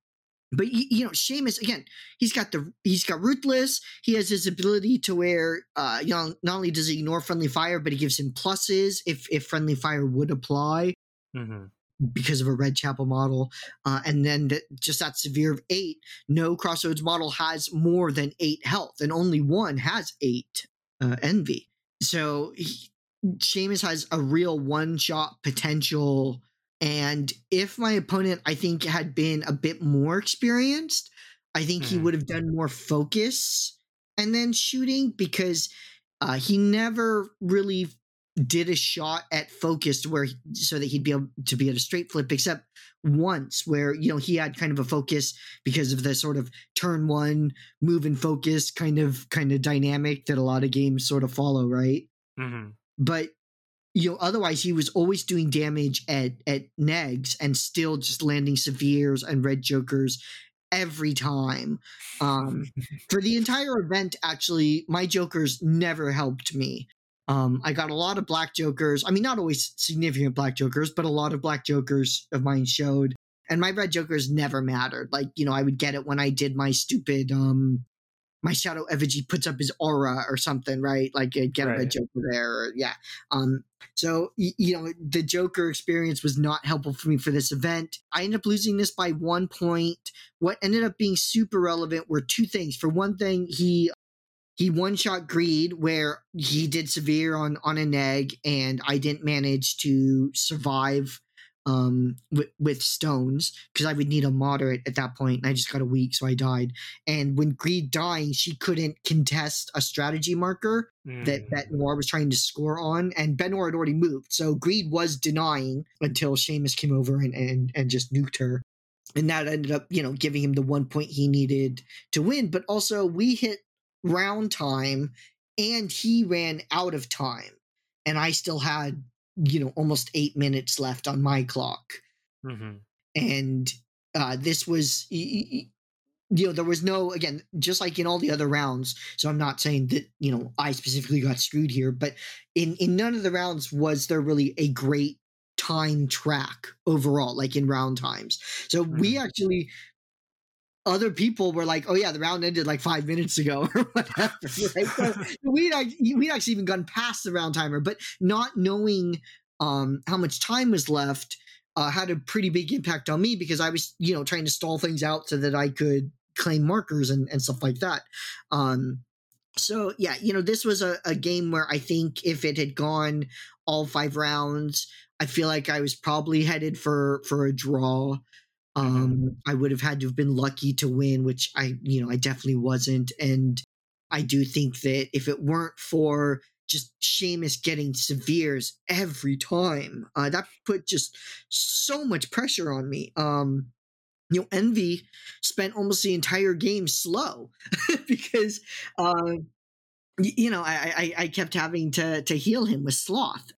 But you know, Seamus again, he's got the he's got ruthless. He has his ability to where uh, you know not only does he ignore friendly fire, but he gives him pluses if if friendly fire would apply. Mm-hmm because of a red chapel model uh, and then the, just that severe of eight no crossroads model has more than eight health and only one has eight uh, envy so he, Seamus has a real one shot potential and if my opponent i think had been a bit more experienced i think mm-hmm. he would have done more focus and then shooting because uh, he never really did a shot at focus where so that he'd be able to be at a straight flip except once where you know he had kind of a focus because of the sort of turn one move and focus kind of kind of dynamic that a lot of games sort of follow right? Mm-hmm. but you know otherwise he was always doing damage at at negs and still just landing severes and red jokers every time. Um for the entire event actually my jokers never helped me um, I got a lot of black jokers. I mean, not always significant black jokers, but a lot of black jokers of mine showed. And my red jokers never mattered. Like, you know, I would get it when I did my stupid um my shadow effigy puts up his aura or something, right? Like I'd get right. a red joker there, or, yeah. Um, so you know, the Joker experience was not helpful for me for this event. I ended up losing this by one point. What ended up being super relevant were two things. For one thing, he he one shot greed where he did severe on on an egg and i didn't manage to survive um with, with stones because i would need a moderate at that point and i just got a weak so i died. And when greed dying she couldn't contest a strategy marker mm. that Bette Noir was trying to score on and benoit had already moved. So greed was denying until Seamus came over and and, and just nuked her. And that ended up you know giving him the one point he needed to win. But also we hit round time and he ran out of time and i still had you know almost eight minutes left on my clock mm-hmm. and uh, this was you know there was no again just like in all the other rounds so i'm not saying that you know i specifically got screwed here but in in none of the rounds was there really a great time track overall like in round times so mm-hmm. we actually other people were like, "Oh yeah, the round ended like five minutes ago or whatever." Right? So we'd we'd actually even gone past the round timer, but not knowing um, how much time was left uh, had a pretty big impact on me because I was you know trying to stall things out so that I could claim markers and, and stuff like that. Um, so yeah, you know, this was a, a game where I think if it had gone all five rounds, I feel like I was probably headed for for a draw. Mm-hmm. Um, I would have had to have been lucky to win, which I, you know, I definitely wasn't. And I do think that if it weren't for just Seamus getting severes every time, uh, that put just so much pressure on me. Um, you know, Envy spent almost the entire game slow because, uh, you know, I, I, I kept having to to heal him with sloth,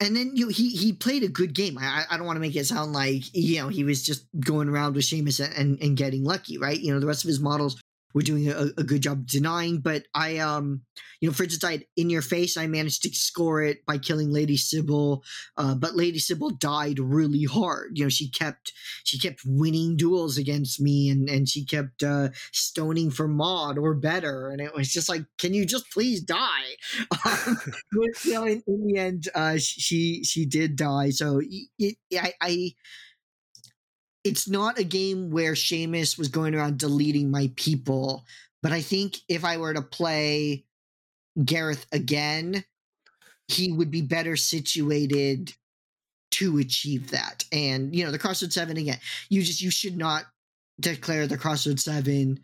and then you know, he he played a good game. I I don't want to make it sound like you know he was just going around with Seamus and and getting lucky, right? You know the rest of his models were doing a, a good job denying, but I um you know for instance I in your face I managed to score it by killing Lady Sybil, uh, but Lady Sybil died really hard. You know she kept she kept winning duels against me and and she kept uh, stoning for mod or better, and it was just like can you just please die? Um, but, you know in, in the end uh, she she did die, so it, I. I it's not a game where Seamus was going around deleting my people, but I think if I were to play Gareth again, he would be better situated to achieve that. And you know, the Crossroad Seven again, you just you should not declare the Crossroad Seven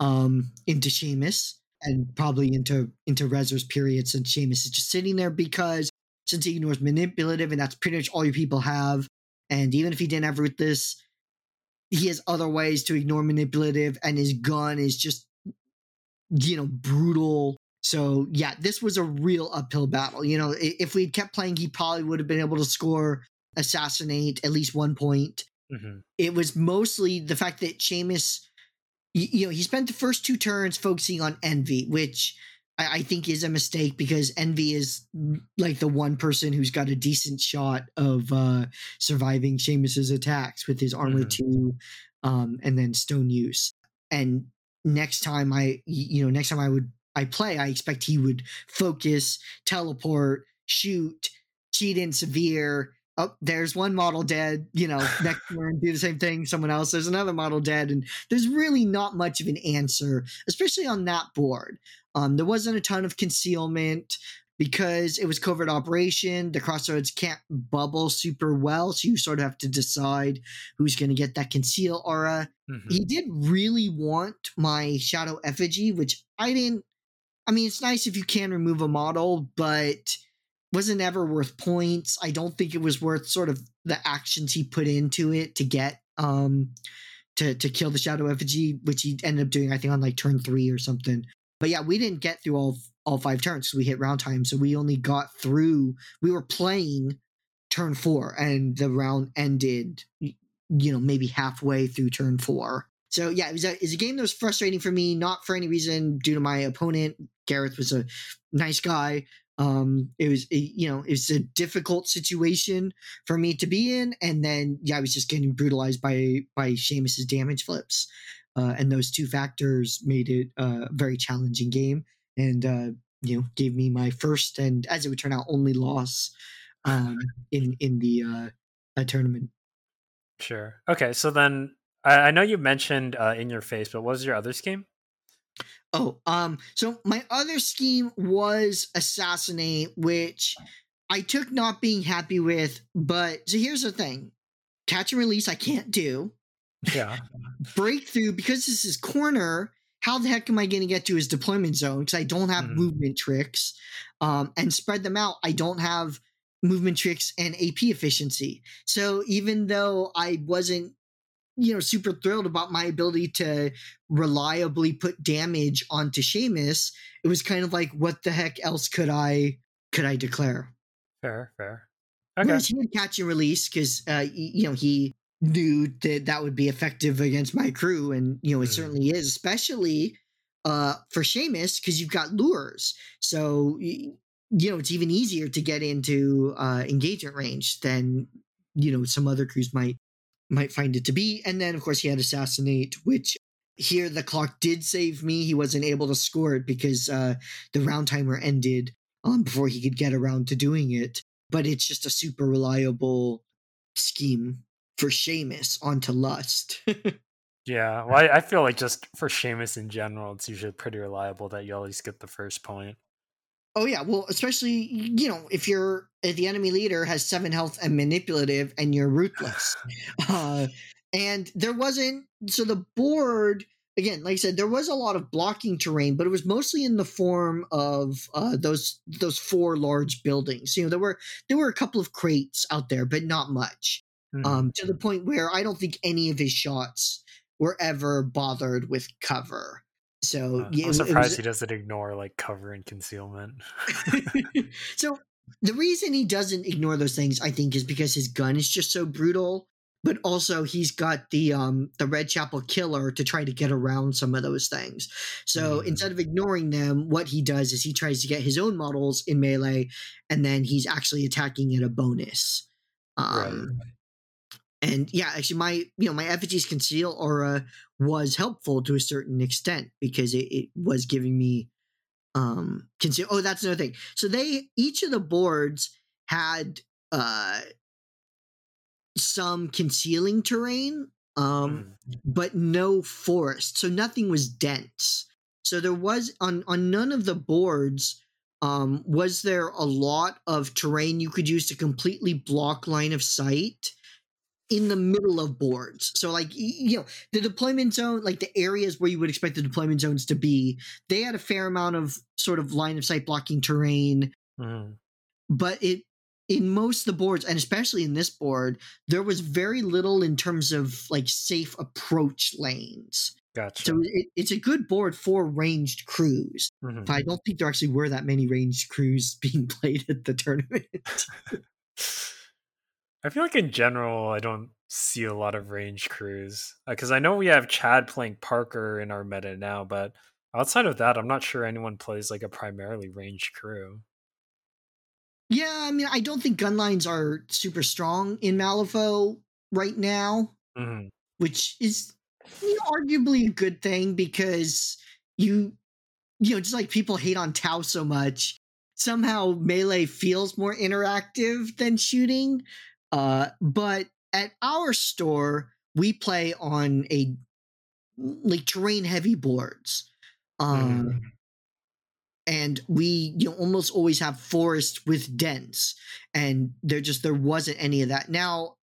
um into Seamus and probably into into Rezzer's period since Seamus is just sitting there because since he ignores manipulative and that's pretty much all your people have. And even if he didn't have Ruthless, he has other ways to ignore manipulative, and his gun is just, you know, brutal. So yeah, this was a real uphill battle. You know, if we kept playing, he probably would have been able to score assassinate at least one point. Mm-hmm. It was mostly the fact that Seamus, you know, he spent the first two turns focusing on envy, which I, I think is a mistake because Envy is like the one person who's got a decent shot of uh, surviving Seamus's attacks with his armor Mhm. two, um, and then stone use. And next time I, you know, next time I would I play, I expect he would focus, teleport, shoot, cheat in severe. Oh, there's one model dead. You know, next turn do the same thing. Someone else, there's another model dead, and there's really not much of an answer, especially on that board. Um, there wasn't a ton of concealment because it was covert operation. The crossroads can't bubble super well, so you sort of have to decide who's going to get that conceal aura. Mhm. He did really want my shadow effigy, which I didn't. I mean, it's nice if you can remove a model, but wasn't ever worth points. I don't think it was worth sort of the actions he put into it to get um to to kill the shadow effigy, which he ended up doing, I think, on like turn three or something. But yeah, we didn't get through all all five turns. we hit round time, so we only got through. We were playing turn four, and the round ended. You know, maybe halfway through turn four. So yeah, it was a, it was a game that was frustrating for me, not for any reason due to my opponent. Gareth was a nice guy. Um, it was a, you know it was a difficult situation for me to be in, and then yeah, I was just getting brutalized by by Seamus's damage flips, uh, and those two factors made it a very challenging game, and uh, you know gave me my first and as it would turn out only loss um, in in the uh, tournament. Sure. Okay, so then I, I know you mentioned uh, in your face, but what was your other scheme? Oh, um, so my other scheme was assassinate, which I took not being happy with, but so here's the thing. Catch and release I can't do. Yeah. Breakthrough, because this is corner, how the heck am I gonna get to his deployment zone? Because I don't have Mhm. movement tricks. Um, and spread them out, I don't have movement tricks and AP efficiency. So even though I wasn't you know super thrilled about my ability to reliably put damage onto Seamus, it was kind of like what the heck else could I could I declare? Fair, fair. Okay. Whereas he would catch and release because uh, you know he knew that that would be effective against my crew, and you know it Mhm. certainly is, especially uh, for Seamus because you've got lures. So you know it's even easier to get into uh, engagement range than you know some other crews might might find it to be. And then of course he had assassinate, which here the clock did save me. He wasn't able to score it because uh, the round timer ended um, before he could get around to doing it. But it's just a super reliable scheme for Seamus onto Lust. Yeah. Well, I, I feel like just for Seamus in general, it's usually pretty reliable that you always get the first point. Oh yeah, well, especially you know if you're if the enemy leader has seven health and manipulative, and you're ruthless, uh, and there wasn't so the board again, like I said, there was a lot of blocking terrain, but it was mostly in the form of uh, those those four large buildings. You know, there were there were a couple of crates out there, but not much. Mhm. Um, to the point where I don't think any of his shots were ever bothered with cover. So Uh, yeah, I'm it was- surprised he doesn't ignore like cover and concealment. so the reason he doesn't ignore those things, I think, is because his gun is just so brutal. But also, he's got the um the Red Chapel Killer to try to get around some of those things. So Mm. instead of ignoring them, what he does is he tries to get his own models in melee, and then he's actually attacking at a bonus. Um, and yeah, actually, my you know my effigies conceal aura was helpful to a certain extent because it, it was giving me um conceal. Oh, that's another thing. So they each of the boards had uh some concealing terrain, um, Mhm. but no forest. So nothing was dense. So there was on on none of the boards. Um, was there a lot of terrain you could use to completely block line of sight? In the middle of boards. So like you know, the deployment zone, like the areas where you would expect the deployment zones to be, they had a fair amount of sort of line of sight blocking terrain, Mhm. but it in most of the boards and especially in this board, there was very little in terms of like safe approach lanes. Gotcha. So it, it's a good board for ranged crews. Mhm. But I don't think there actually were that many ranged crews being played at the tournament. I feel like in general, I don't see a lot of range crews because I know we have Chad playing Parker in our meta now, but outside of that, I'm not sure anyone plays like a primarily ranged crew. Yeah, I mean, I don't think gun lines are super strong in Malifaux right now, Mm-hmm. which is you know, arguably a good thing because you, you know, just like people hate on Tau so much, somehow melee feels more interactive than shooting. Uh, but at our store, we play on a like terrain heavy boards. Um, Mhm. and we you know almost always have forest with dens and there just there wasn't any of that now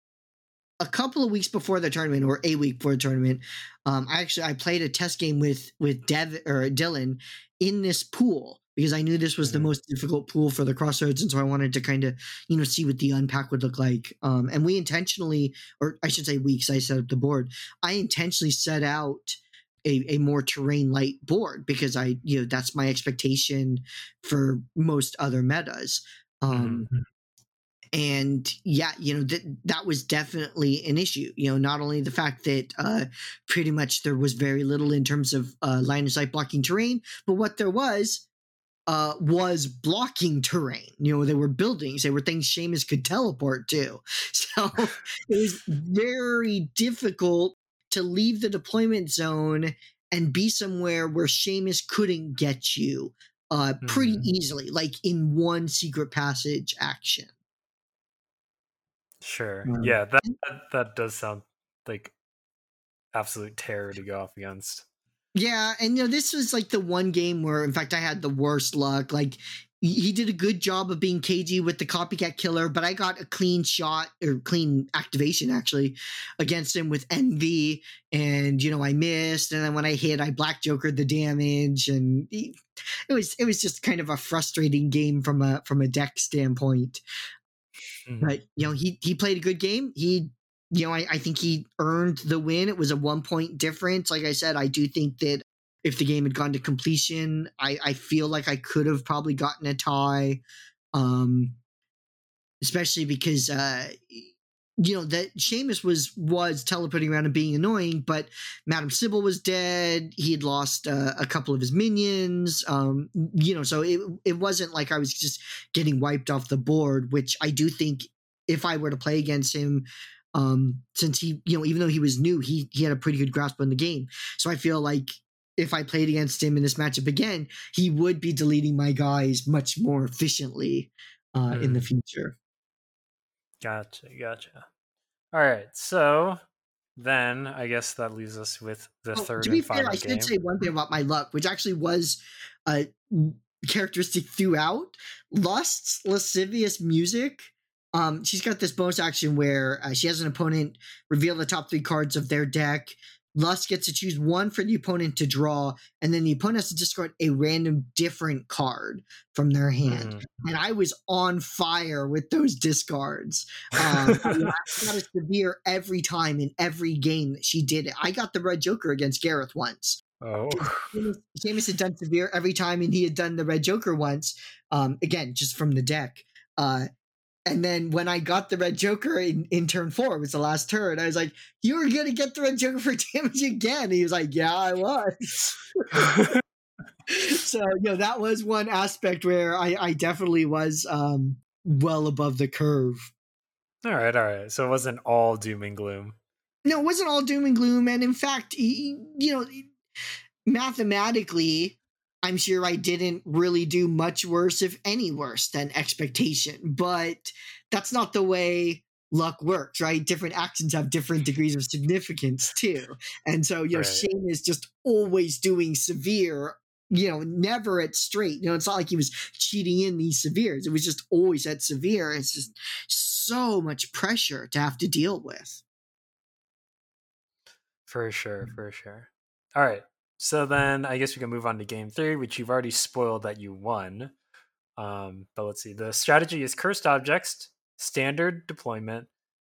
a couple of weeks before the tournament or a week before the tournament um i actually i played a test game with with dev or dylan in this pool because i knew this was the Mhm. most difficult pool for the crossroads and so i wanted to kind of you know see what the unpack would look like um and we intentionally or i should say weeks i set up the board i intentionally set out a, a more terrain light board because I you know that's my expectation for most other metas. Um, and yeah, you know that that was definitely an issue. You know, not only the fact that uh, pretty much there was very little in terms of uh, line of sight blocking terrain, but what there was uh, was blocking terrain. You know, they were buildings, they were things Seamus could teleport to. So it was very difficult to leave the deployment zone and be somewhere where Seamus couldn't get you uh, pretty Mhm. easily, like in one secret passage action. Sure. Um, yeah, that, that that does sound like absolute terror to go off against. Yeah, and you know, this was like the one game where, in fact, I had the worst luck. Like, he did a good job of being cagey with the copycat killer, but I got a clean shot or clean activation actually against him with Envy, and you know, I missed. And then when I hit, I black jokered the damage, and he- it was it was just kind of a frustrating game from a from a deck standpoint. Mhm. But you know, he he played a good game. He, you know, I, I think he earned the win. It was a one point difference. Like I said, I do think that if the game had gone to completion, I I feel like I could have probably gotten a tie. Um, especially because uh you know that Seamus was was teleporting around and being annoying, but Madame Sybil was dead. He had lost uh, a couple of his minions. Um, you know, so it it wasn't like I was just getting wiped off the board. Which I do think if I were to play against him, um, since he you know even though he was new, he he had a pretty good grasp on the game. So I feel like if I played against him in this matchup again, he would be deleting my guys much more efficiently uh, in the Hmm. future. Gotcha, gotcha. All right, so then I guess that leaves us with the Oh, third to be and fair, I should say one thing about my luck, which actually was uh, characteristic throughout. Lust's lascivious music. Um, she's got this bonus action where uh, she has an opponent reveal the top three cards of their deck. Lust gets to choose one for the opponent to draw, and then the opponent has to discard a random different card from their hand. Mhm. And I was on fire with those discards. Um, I got a severe every time in every game that she did it. I got the red Joker against Gareth once. Oh, Seamus had done severe every time, and he had done the red Joker once. Um, again, just from the deck. Uh, and then when I got the red Joker in, in turn four, it was the last turn. I was like, "You were gonna get the red Joker for damage again." he was like, "Yeah, I was." so you know that was one aspect where I, I definitely was um, well above the curve. all right, all right. So it wasn't all doom and gloom. no, it wasn't all doom and gloom. And in fact, you know, mathematically, I'm sure I didn't really do much worse, if any worse, than expectation. But that's not the way luck works, right? Different actions have different degrees of significance too. And so, you know, Right. Shane is just always doing severe. You know, never at straight. You know, it's not like he was cheating in these severes. It was just always at severe. It's just so much pressure to have to deal with. For sure, for sure. All right. So then I guess we can move on to game three, which you've already spoiled that you won. Um, but let's see. The strategy is cursed objects, standard deployment,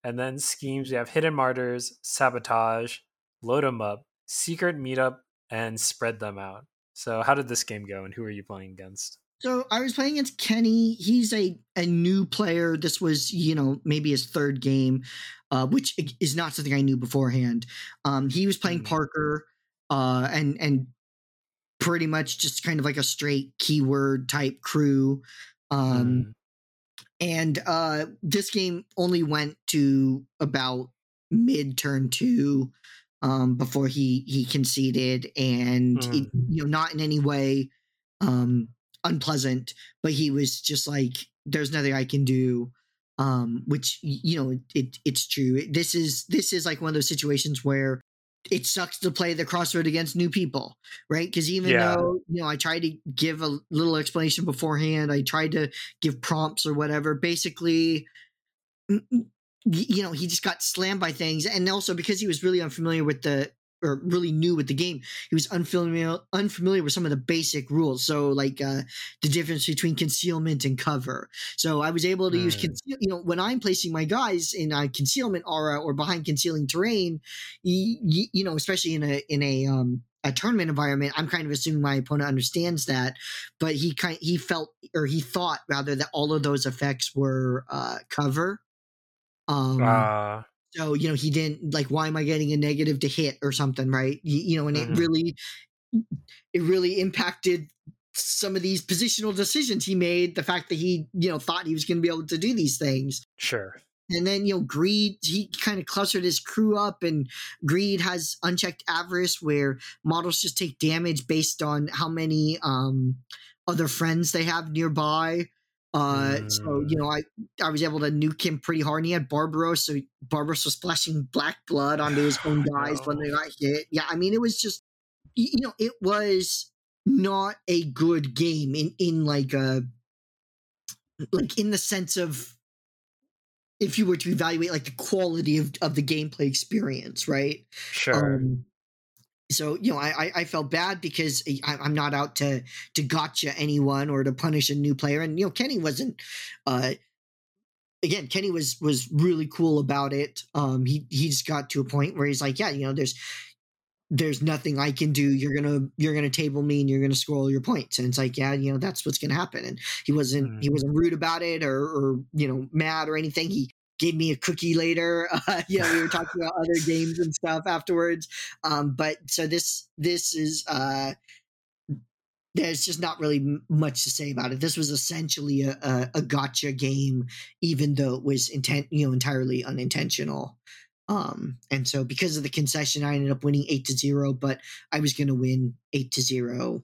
and then schemes. We have hidden martyrs, sabotage, load them up, secret meetup, and spread them out. So how did this game go, and who are you playing against? So I was playing against Kenny. He's a, a new player. This was, you know, maybe his third game, uh, which is not something I knew beforehand. Um, he was playing Hmm. Parker, uh, and and pretty much just kind of like a straight keyword type crew. Um, mm. And uh, this game only went to about mid turn two um, before he he conceded, and mm. it, you know not in any way um, unpleasant, but he was just like, "There's nothing I can do." Um, which you know it, it's true. This is this is like one of those situations where it sucks to play the crossroad against new people, right? Because even yeah. though you know I tried to give a little explanation beforehand, I tried to give prompts or whatever. Basically, you know, he just got slammed by things, and also because he was really unfamiliar with the or really new with the game. He was unfamiliar unfamiliar with some of the basic rules. So like uh, the difference between concealment and cover. So I was able to use hmm. conceal. You know, when I'm placing my guys in a concealment aura or behind concealing terrain, you, you know, especially in a in a um, a tournament environment, I'm kind of assuming my opponent understands that, but he kind he felt or he thought rather that all of those effects were uh, cover. Um, uh. So, you know, he didn't like, why am I getting a negative to hit or something, right? You, you know, and mm-hmm. it really, it really impacted some of these positional decisions he made. The fact that he, you know, thought he was going to be able to do these things. Sure. And then, you know, Greed, he kind of clustered his crew up, and Greed has unchecked avarice where models just take damage based on how many um, other friends they have nearby. Uh, mm. so you know, I I was able to nuke him pretty hard. And he had Barbaros, so Barbaros was splashing black blood onto his own guys when they got hit. Yeah, I mean, it was just you know, it was not a good game in in like a like in the sense of if you were to evaluate like the quality of of the gameplay experience, right? Sure. Um, so you know I, I felt bad because I, am not out to to gotcha anyone or to punish a new player. And you know kenny wasn't uh again kenny was was really cool about it. Um he he just got to a point where he's like yeah you know there's there's nothing i can do. You're gonna you're gonna table me and you're gonna score your points. And it's like yeah you know that's what's gonna happen. And he wasn't mm. he wasn't rude about it or or you know mad or anything. He gave me a cookie later. Uh, you know, we were talking about other games and stuff afterwards. Um, but so this this is uh, there's just not really much to say about it. This was essentially a, a, a gotcha game, even though it was intent, you know, entirely unintentional. Um, and so because of the concession, I ended up winning eight to zero, but I was going to win eight to zero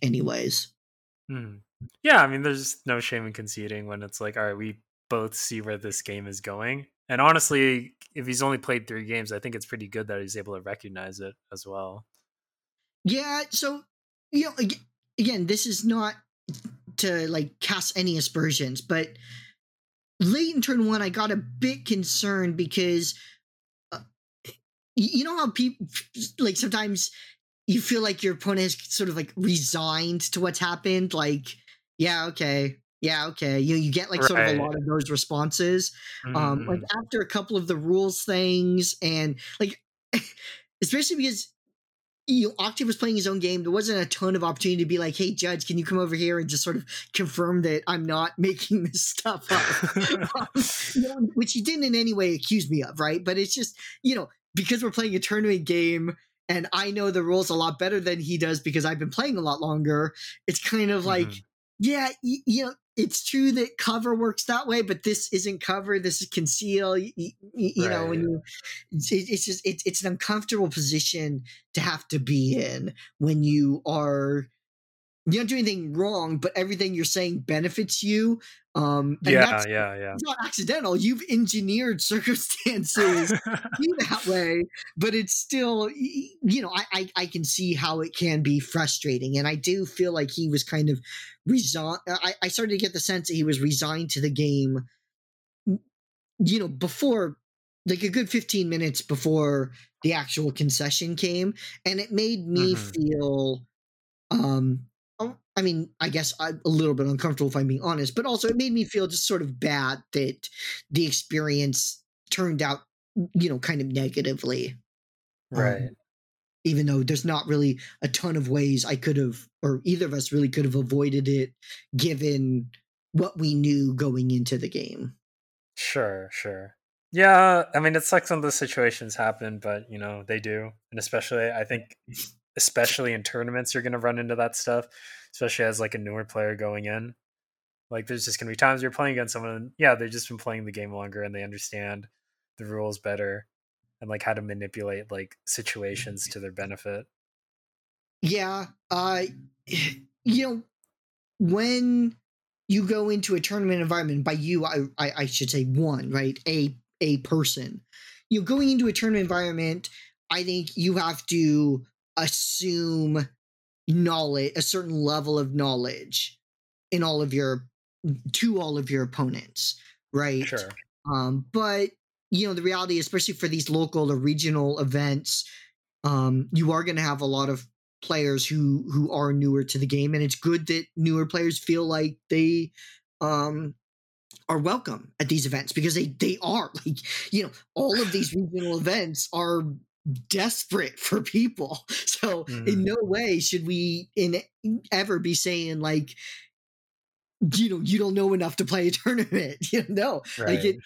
anyways. Hmm. Yeah, I mean, there's no shame in conceding when it's like, all right, we both see where this game is going. And honestly, if he's only played three games, I think it's pretty good that he's able to recognize it as well. Yeah. So, you know, again, this is not to like cast any aspersions, but late in turn one, I got a bit concerned because, uh, you know, how people like sometimes you feel like your opponent is sort of like resigned to what's happened. Like, yeah, okay, yeah okay you you get like right. sort of a lot of those responses mm. um like mm-hmm. after a couple of the rules things and like especially because you know, Octave was playing his own game. There wasn't a ton of opportunity to be like, "Hey, judge, can you come over here and just sort of confirm that I'm not making this stuff up?" um, you know, which he didn't in any way accuse me of, right? But it's just you know because we're playing a tournament game and I know the rules a lot better than he does because I've been playing a lot longer. It's kind of like, mm. Yeah, you, you know, it's true that cover works that way, but this isn't cover. This is conceal. You, you, you right. know, when you, it's just it's it's an uncomfortable position to have to be in when you are you don't do anything wrong, but everything you're saying benefits you. Um, yeah, yeah, yeah. It's not accidental. You've engineered circumstances that way, but it's still, you know, I, I, I can see how it can be frustrating, and I do feel like he was kind of resigned. I, I started to get the sense that he was resigned to the game. You know, before like a good 15 minutes before the actual concession came and it made me mm-hmm. feel um I mean, I guess I'm a little bit uncomfortable if I'm being honest, but also it made me feel just sort of bad that the experience turned out, you know, kind of negatively. Right. Um, even though there's not really a ton of ways I could have, or either of us really could have avoided it given what we knew going into the game. Sure, sure. Yeah, I mean, it sucks when those situations happen, but, you know, they do. And especially, I think especially in tournaments, you're going to run into that stuff, especially as like a newer player going in. Like, there's just going to be times you're playing against someone, yeah, they've just been playing the game longer and they understand the rules better and like how to manipulate like situations to their benefit. Yeah, uh, you know, when you go into a tournament environment, by you, I, I, I should say one, right? A a person. You know, going into a tournament environment, I think you have to assume knowledge, a certain level of knowledge in all of your to all of your opponents, right? Sure. Um, but you know, the reality, especially for these local or regional events, um, you are going to have a lot of players who who are newer to the game, and it's good that newer players feel like they um, are welcome at these events because they they are like you know all of these regional events are desperate for people. So mm. in no way should we in ever be saying like you know you don't know enough to play a tournament you know right. like it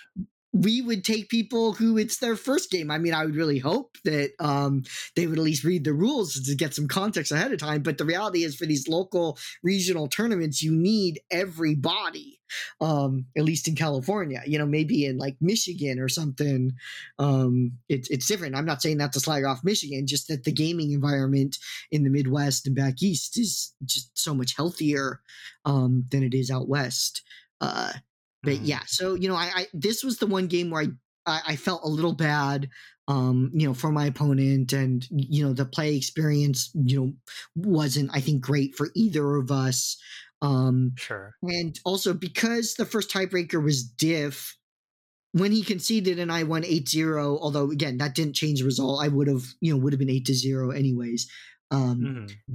we would take people who it's their first game. I mean, I would really hope that um, they would at least read the rules to get some context ahead of time. But the reality is, for these local regional tournaments, you need everybody. Um, at least in California, you know, maybe in like Michigan or something, um, it's it's different. I'm not saying that to slag off Michigan, just that the gaming environment in the Midwest and back east is just so much healthier um, than it is out west. Uh, but mm. yeah, so you know, I, I, this was the one game where I, I I felt a little bad, um, you know, for my opponent, and you know, the play experience, you know, wasn't I think great for either of us. Um, sure. And also because the first tiebreaker was Diff, when he conceded and I won 8-0, although again that didn't change the result, I would have, you know, would have been 8 to 0 anyways. Um mm-hmm.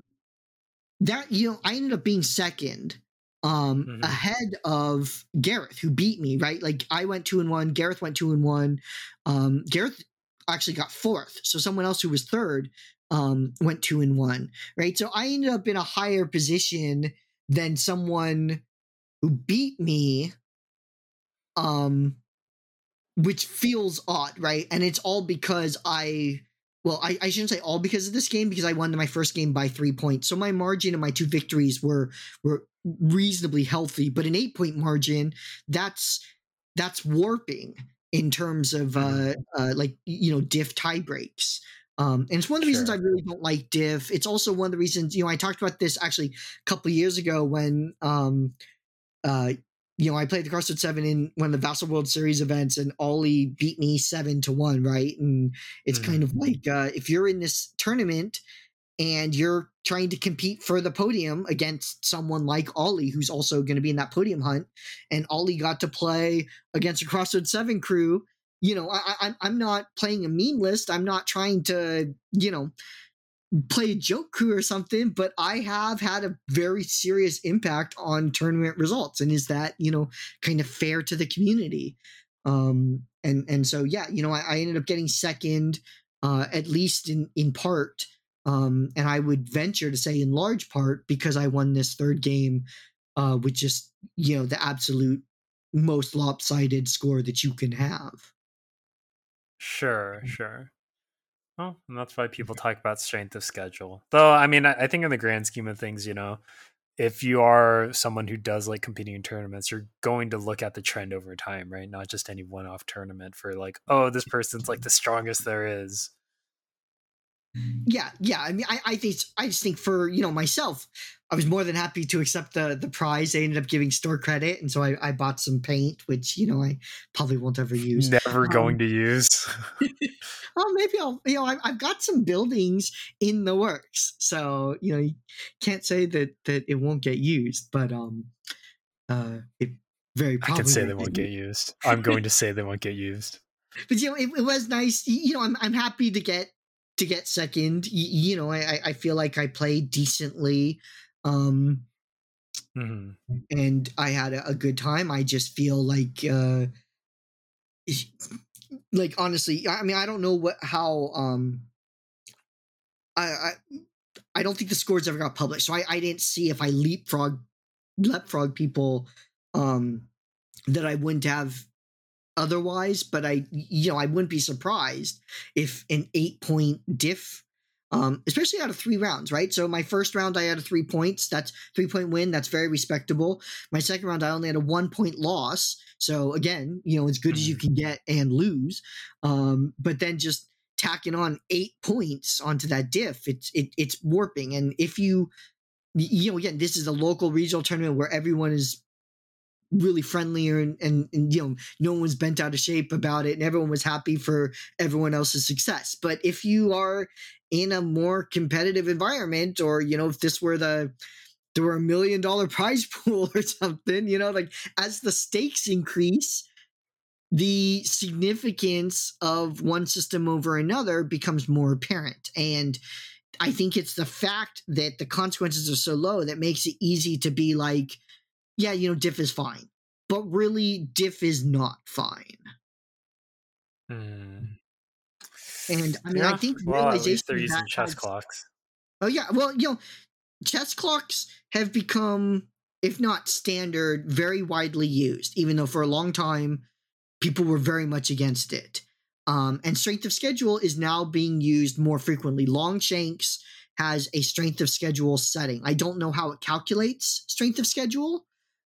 that you know, I ended up being second um mm-hmm. ahead of Gareth who beat me, right? Like I went 2 and 1, Gareth went 2 and 1. Um Gareth actually got fourth. So someone else who was third um went 2 and 1, right? So I ended up in a higher position than someone who beat me um which feels odd, right? And it's all because I well, I, I shouldn't say all because of this game because I won my first game by three points. So my margin of my two victories were were reasonably healthy, but an eight point margin, that's that's warping in terms of uh, uh like you know diff tie breaks. Um, and it's one of the sure. reasons I really don't like diff. It's also one of the reasons you know I talked about this actually a couple years ago when um uh you know, I played the Crossroads Seven in one of the Vassal World Series events, and Ollie beat me seven to one, right? And it's mm-hmm. kind of like uh, if you're in this tournament and you're trying to compete for the podium against someone like Ollie, who's also going to be in that podium hunt, and Ollie got to play against a Crossroads Seven crew. You know, I, I, I'm not playing a meme list. I'm not trying to, you know, play a joke crew or something, but I have had a very serious impact on tournament results. And is that, you know, kind of fair to the community? Um, and and so yeah, you know, I, I ended up getting second, uh, at least in in part. Um, and I would venture to say in large part because I won this third game uh, with just, you know, the absolute most lopsided score that you can have. Sure, sure. Well, and that's why people talk about strength of schedule. Though, I mean, I, I think in the grand scheme of things, you know, if you are someone who does like competing in tournaments, you're going to look at the trend over time, right? Not just any one off tournament for like, oh, this person's like the strongest there is. Yeah, yeah. I mean, I, I think I just think for you know myself, I was more than happy to accept the the prize. They ended up giving store credit, and so I, I bought some paint, which you know I probably won't ever use. Never um, going to use. well, maybe I'll. You know, I, I've got some buildings in the works, so you know you can't say that that it won't get used, but um, uh, it very. I can say they won't get used. I'm going to say they won't get used. But you know, it, it was nice. You know, I'm I'm happy to get to get second. You, you know, I I feel like I played decently, um, mm-hmm. and I had a, a, good time. I just feel like, uh, like honestly, I mean, I don't know what how um, I I I don't think the scores ever got published, so I I didn't see if I leapfrog leapfrog people um that I wouldn't have otherwise, but I, you know, I wouldn't be surprised if an eight point diff um, especially out of three rounds, right? So my first round I had a three points. That's three point win. That's very respectable. My second round I only had a one point loss. So again, you know, as good as you can get and lose. Um, but then just tacking on eight points onto that diff, it's it, it's warping. And if you you know, again, this is a local regional tournament where everyone is really friendlier and, and, and, you know no one was bent out of shape about it and everyone was happy for everyone else's success. But if you are in a more competitive environment or you know if this were the there were a million dollar prize pool or something you know like as the stakes increase the significance of one system over another becomes more apparent. And i think it's the fact that the consequences are so low that makes it easy to be like yeah, you know, diff is fine. But really, diff is not fine. Hmm. And I mean, Yeah, I think well, realization they're using chess has- clocks. Oh yeah, well, you know, chess clocks have become, if not standard, very widely used. Even though for a long time, people were very much against it. Um, and strength of schedule is now being used more frequently. Longshanks has a strength of schedule setting. I don't know how it calculates strength of schedule,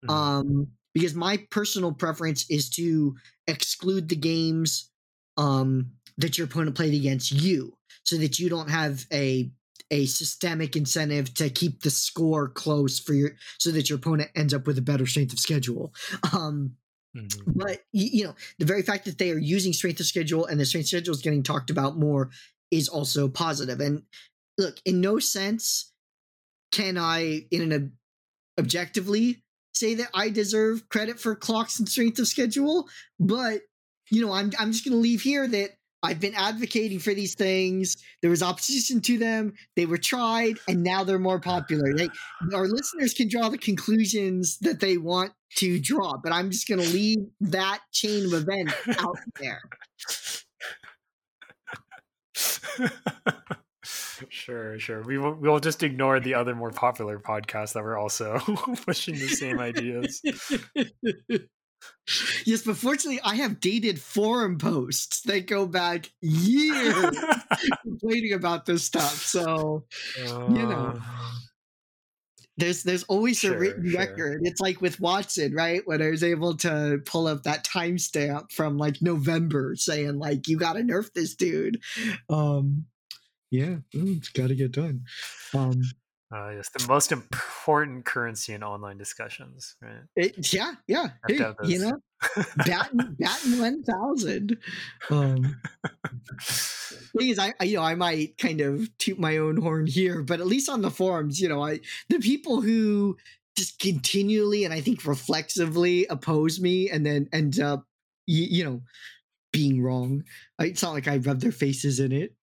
Mhm. um, because my personal preference is to exclude the games um, that your opponent played against you, so that you don't have a a systemic incentive to keep the score close for your, so that your opponent ends up with a better strength of schedule. Um, Mhm. but you know, the very fact that they are using strength of schedule and the strength of schedule is getting talked about more is also positive. And look, in no sense can I, in an ob- objectively, say that I deserve credit for clocks and strength of schedule. But you know, I'm I'm just going to leave here that I've been advocating for these things. There was opposition to them. They were tried, and now they're more popular. Our listeners can draw the conclusions that they want to draw, but I'm just going to leave that chain of events out there. sure, sure. We will we'll just ignore the other more popular podcasts that were also pushing the same ideas. yes, but fortunately, I have dated forum posts that go back years complaining about this stuff. So you know. Uh, there's there's always Sure, a written sure. record. It's like with Watson, right? When I was able to pull up that timestamp from like November saying like you gotta nerf this dude. Um yeah, it's gotta get done. Um uh, yes, the most important currency in online discussions, right? it, yeah, yeah. Hey, you know, Batten Batten one thousand. Um thing is, I, I you know I might kind of toot my own horn here, but at least on the forums, you know, I the people who just continually and I think reflexively oppose me and then end up, you, you know, being wrong. It's not like I rub their faces in it.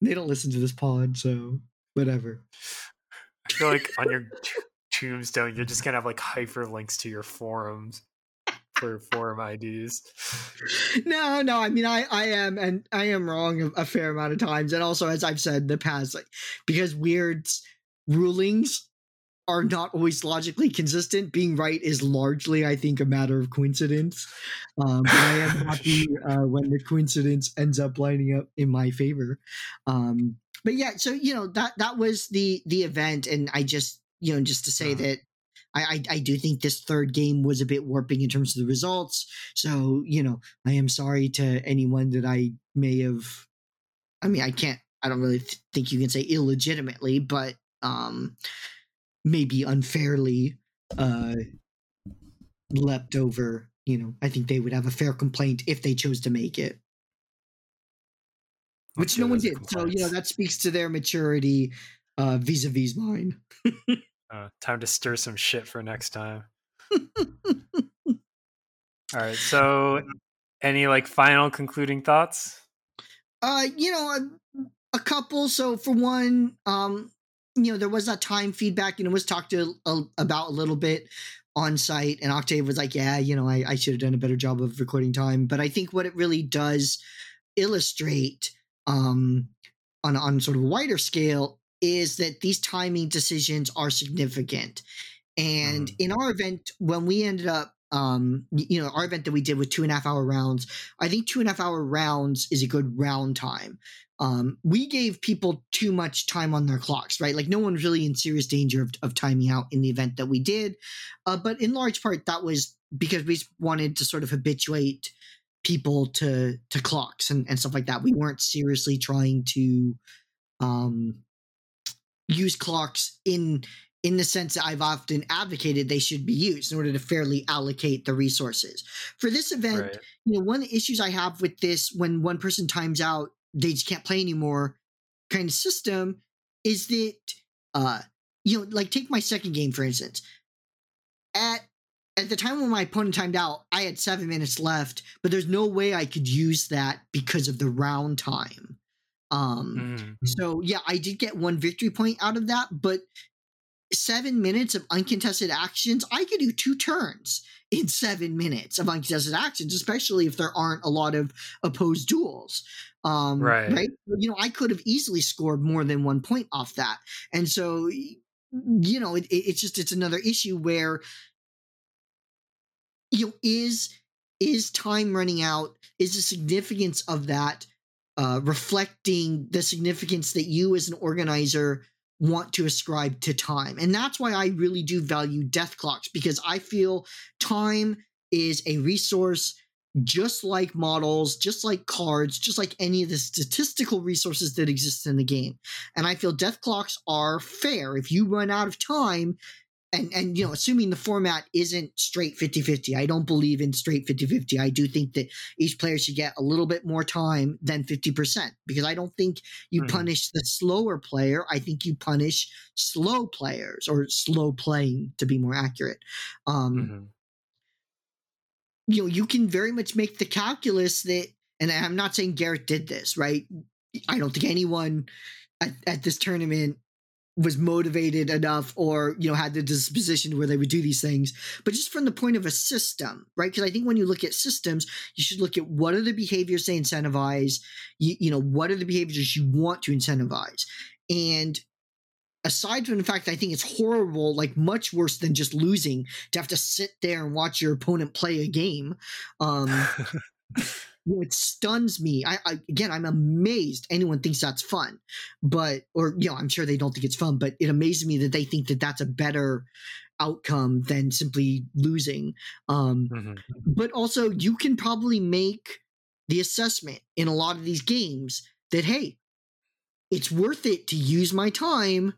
They don't listen to this pod, so whatever. I feel like on your t- tombstone, you're just gonna have like hyperlinks to your forums for forum IDs. no, no. I mean, I, I am, and I am wrong a, a fair amount of times, and also as I've said in the past, like because weird rulings are not always logically consistent. Being right is largely, I think, a matter of coincidence. Um, but I am happy uh, when the coincidence ends up lining up in my favor. Um, but yeah, so you know that that was the the event, and I just you know just to say Uh-huh. that. I, I, I do think this third game was a bit warping in terms of the results. So, you know, I am sorry to anyone that I may have. I mean, I can't, I don't really th- think you can say illegitimately, but um, maybe unfairly uh, leapt over. You know, I think they would have a fair complaint if they chose to make it, which no one did. So, you know, that speaks to their maturity uh, vis-a-vis mine. Uh, time to stir some shit for next time. All right. So, any like final concluding thoughts? Uh, you know, a, a couple. So for one, um, you know, there was that time feedback, and it was talked to a, about a little bit on site, and Octave was like, "Yeah, you know, I, I should have done a better job of recording time." But I think what it really does illustrate, um, on on sort of a wider scale, is that these timing decisions are significant. And Mhm. in our event, when we ended up um you know our event that we did with two and a half hour rounds i think two and a half hour rounds is a good round time. Um we gave people too much time on their clocks right? Like no one's really in serious danger of, of timing out in the event that we did. Uh, but in large part that was because we wanted to sort of habituate people to to clocks and, and stuff like that. We weren't seriously trying to um use clocks in in the sense that I've often advocated they should be used in order to fairly allocate the resources. For this event, right. you know, one of the issues I have with this when one person times out, they just can't play anymore kind of system is that uh you know, like take my second game for instance. At at the time when my opponent timed out, I had seven minutes left, but there's no way I could use that because of the round time. Um, mm-hmm. so yeah, I did get one victory point out of that, but seven minutes of uncontested actions, I could do two turns in seven minutes of uncontested actions, especially if there aren't a lot of opposed duels. Um, right. right. You know, I could have easily scored more than one point off that. And so, you know, it, it's just, it's another issue where, you know, is, is time running out? Is the significance of that uh, reflecting the significance that you as an organizer want to ascribe to time. And that's why I really do value death clocks because I feel time is a resource just like models, just like cards, just like any of the statistical resources that exist in the game. And I feel death clocks are fair. If you run out of time, and and you know assuming the format isn't straight 50-50 i don't believe in straight 50-50 i do think that each player should get a little bit more time than 50% because i don't think you mm-hmm. punish the slower player i think you punish slow players or slow playing to be more accurate um mm-hmm. you know you can very much make the calculus that and i'm not saying Gareth did this right i don't think anyone at, at this tournament was motivated enough or you know had the disposition where they would do these things. But just from the point of a system right? Because i think when you look at systems you should look at what are the behaviors they incentivize you, you know what are the behaviors you want to incentivize. And aside from the fact i think it's horrible like much worse than just losing to have to sit there and watch your opponent play a game um you know, it stuns me. I, I, again, I'm amazed anyone thinks that's fun, but or you know, I'm sure they don't think it's fun, but it amazes me that they think that that's a better outcome than simply losing. Um, mm-hmm. But also, you can probably make the assessment in a lot of these games that hey, it's worth it to use my time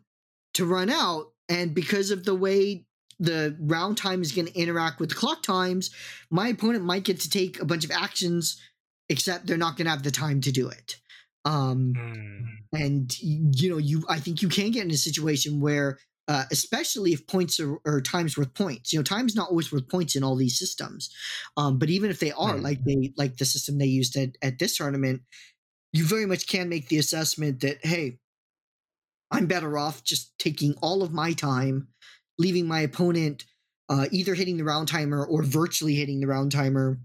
to run out, and because of the way the round time is going to interact with the clock times, my opponent might get to take a bunch of actions except they're not going to have the time to do it. Um, mm. And you know, you I think you can get in a situation where, uh, especially if points are, or times worth points. You know, time's not always worth points in all these systems. Um, but even if they are, mm. like they like the system they used at, at this tournament, you very much can make the assessment that hey, I'm better off just taking all of my time, leaving my opponent uh, either hitting the round timer or virtually hitting the round timer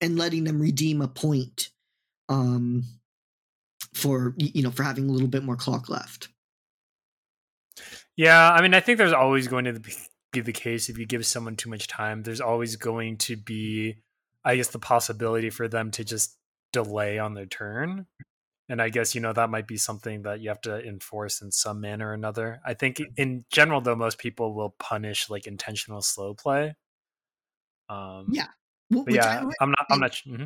and letting them redeem a point um, for you know for having a little bit more clock left. Yeah, I mean, I think there's always going to be the case if you give someone too much time. There's always going to be, I guess, the possibility for them to just delay on their turn. And I guess you know that might be something that you have to enforce in some manner or another. I think in general, though, most people will punish like intentional slow play. Um, yeah, yeah, I, am not. I'm not. Mm-hmm.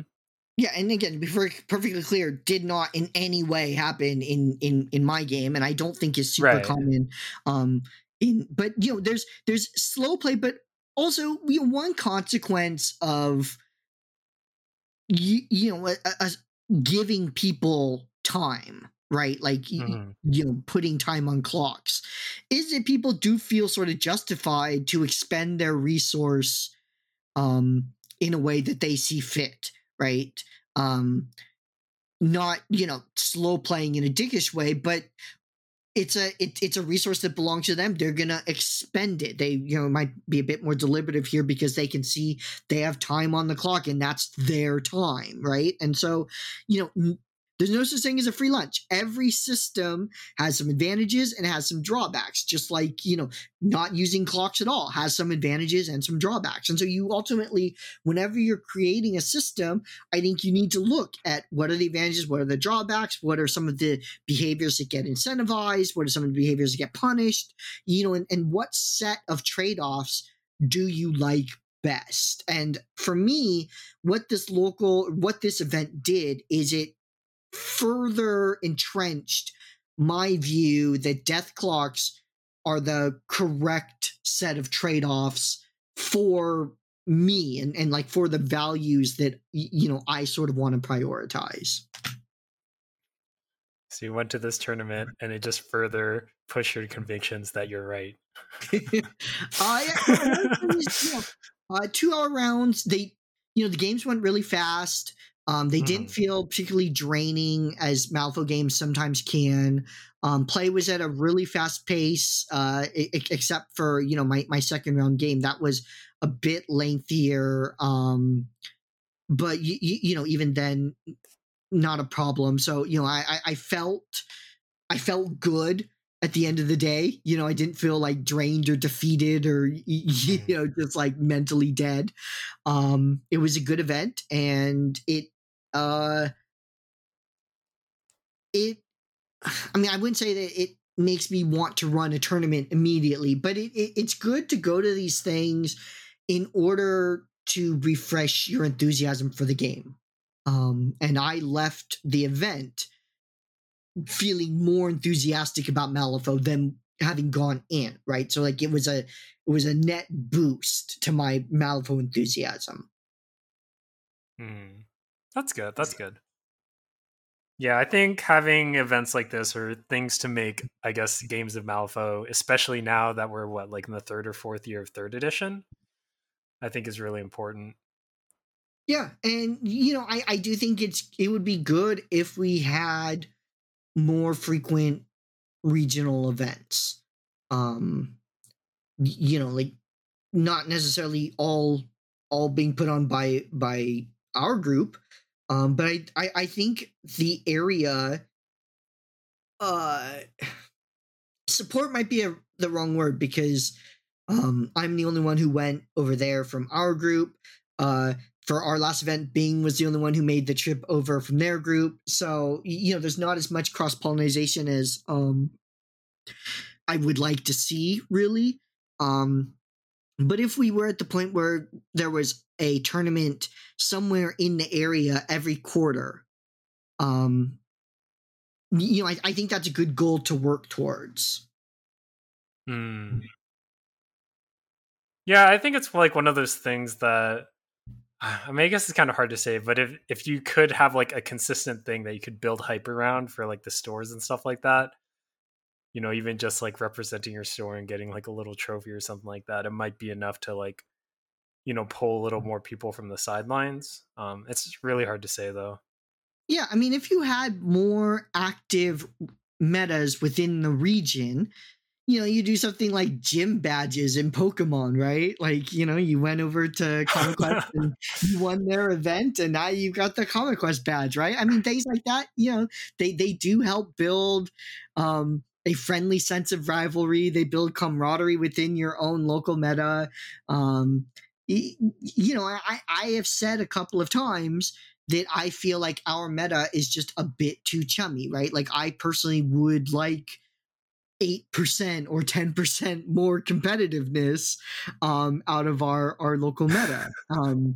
Yeah, and again, to be perfectly clear, did not in any way happen in in in my game, and I don't think is super right. common. Um, in but you know, there's there's slow play, but also you know, one consequence of you, you know a, a, giving people time right like mm-hmm. you know putting time on clocks is that people do feel sort of justified to expend their resource um in a way that they see fit, right? Um, not you know slow playing in a dickish way, but it's a it, it's a resource that belongs to them. They're gonna expend it. They you know might be a bit more deliberative here because they can see they have time on the clock and that's their time, right? And so you know There's no such thing as a free lunch. Every system has some advantages and has some drawbacks, just like, you know, not using clocks at all has some advantages and some drawbacks. And so you ultimately, whenever you're creating a system, I think you need to look at what are the advantages, what are the drawbacks, what are some of the behaviors that get incentivized, what are some of the behaviors that get punished, you know, and, and what set of trade-offs do you like best? And for me, what this local, what this event did is it further entrenched my view that death clocks are the correct set of trade-offs for me and, and like for the values that you know I sort of want to prioritize. So you went to this tournament and it just further pushed your convictions that you're right. uh, yeah, you know, uh, two hour rounds. They, you know, the games went really fast. Um, they mm. didn't feel particularly draining as Malifaux games sometimes can. Um, play was at a really fast pace, uh, except for you know my my second round game that was a bit lengthier. Um, but you, you know even then, not a problem. So you know I I, I felt I felt good at the end of the day. You know, I didn't feel like drained or defeated or you mm-hmm. know just like mentally dead. Um, it was a good event, and it uh, it. I mean, I wouldn't say that it makes me want to run a tournament immediately, but it, it it's good to go to these things in order to refresh your enthusiasm for the game. Um, and I left the event feeling more enthusiastic about Malifaux than having gone in, right? So like it was a it was a net boost to my Malifaux enthusiasm. Hmm. That's good. That's good. Yeah, I think having events like this or things to make, I guess, games of Malifaux, especially now that we're what, like in the third or fourth year of third edition, I think is really important. Yeah, and you know, I I do think it's it would be good if we had more frequent regional events. Um, you know, like not necessarily all all being put on by by our group, um, but I, I I think the area uh support might be a, the wrong word because um, I'm the only one who went over there from our group. Uh, for our last event, Bing was the only one who made the trip over from their group. So, you know, there's not as much cross pollination as um, I would like to see, really. Um, but if we were at the point where there was a tournament somewhere in the area every quarter, um, you know, I, I think that's a good goal to work towards. Hmm. Yeah, I think it's like one of those things that I mean, I guess it's kind of hard to say, but if if you could have like a consistent thing that you could build hype around for like the stores and stuff like that, you know, even just like representing your store and getting like a little trophy or something like that, it might be enough to like, you know, pull a little more people from the sidelines. Um, it's really hard to say though. Yeah, I mean, if you had more active metas within the region, you know, you do something like gym badges in Pokemon, right? Like, you know, you went over to Comic Quest and you won their event, and now you got the Comic Quest badge, right? I mean, things like that, you know, they they do help build um, a friendly sense of rivalry. They build camaraderie within your own local meta. Um, you know, I, I have said a couple of times that I feel like our meta is just a bit too chummy, right? Like, I personally would like 8% or 10% more competitiveness um, out of our, our local meta. Um,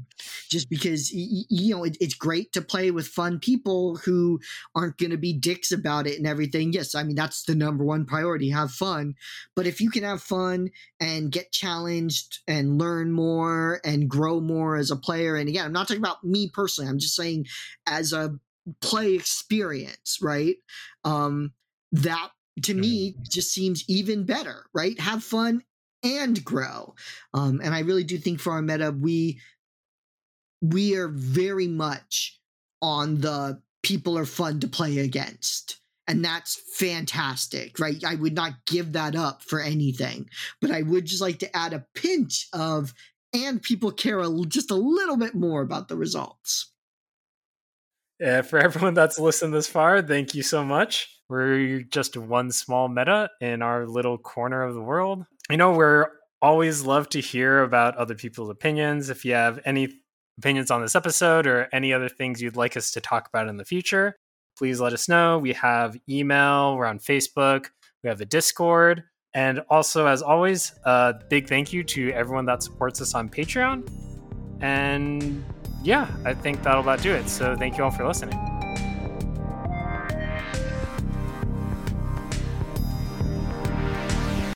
just because, you know, it, it's great to play with fun people who aren't going to be dicks about it and everything. Yes, I mean, that's the number one priority have fun. But if you can have fun and get challenged and learn more and grow more as a player, and again, I'm not talking about me personally, I'm just saying as a play experience, right? Um, that to me just seems even better, right? Have fun and grow. Um, and I really do think for our meta, we we are very much on the people are fun to play against. And that's fantastic, right? I would not give that up for anything, but I would just like to add a pinch of, and people care a, just a little bit more about the results. Uh, for everyone that's listened this far, thank you so much. We're just one small meta in our little corner of the world. You know we're always love to hear about other people's opinions. If you have any opinions on this episode or any other things you'd like us to talk about in the future, please let us know. We have email, we're on Facebook, we have a Discord. And also, as always, a big thank you to everyone that supports us on Patreon. And yeah, I think that'll about do it. So thank you all for listening.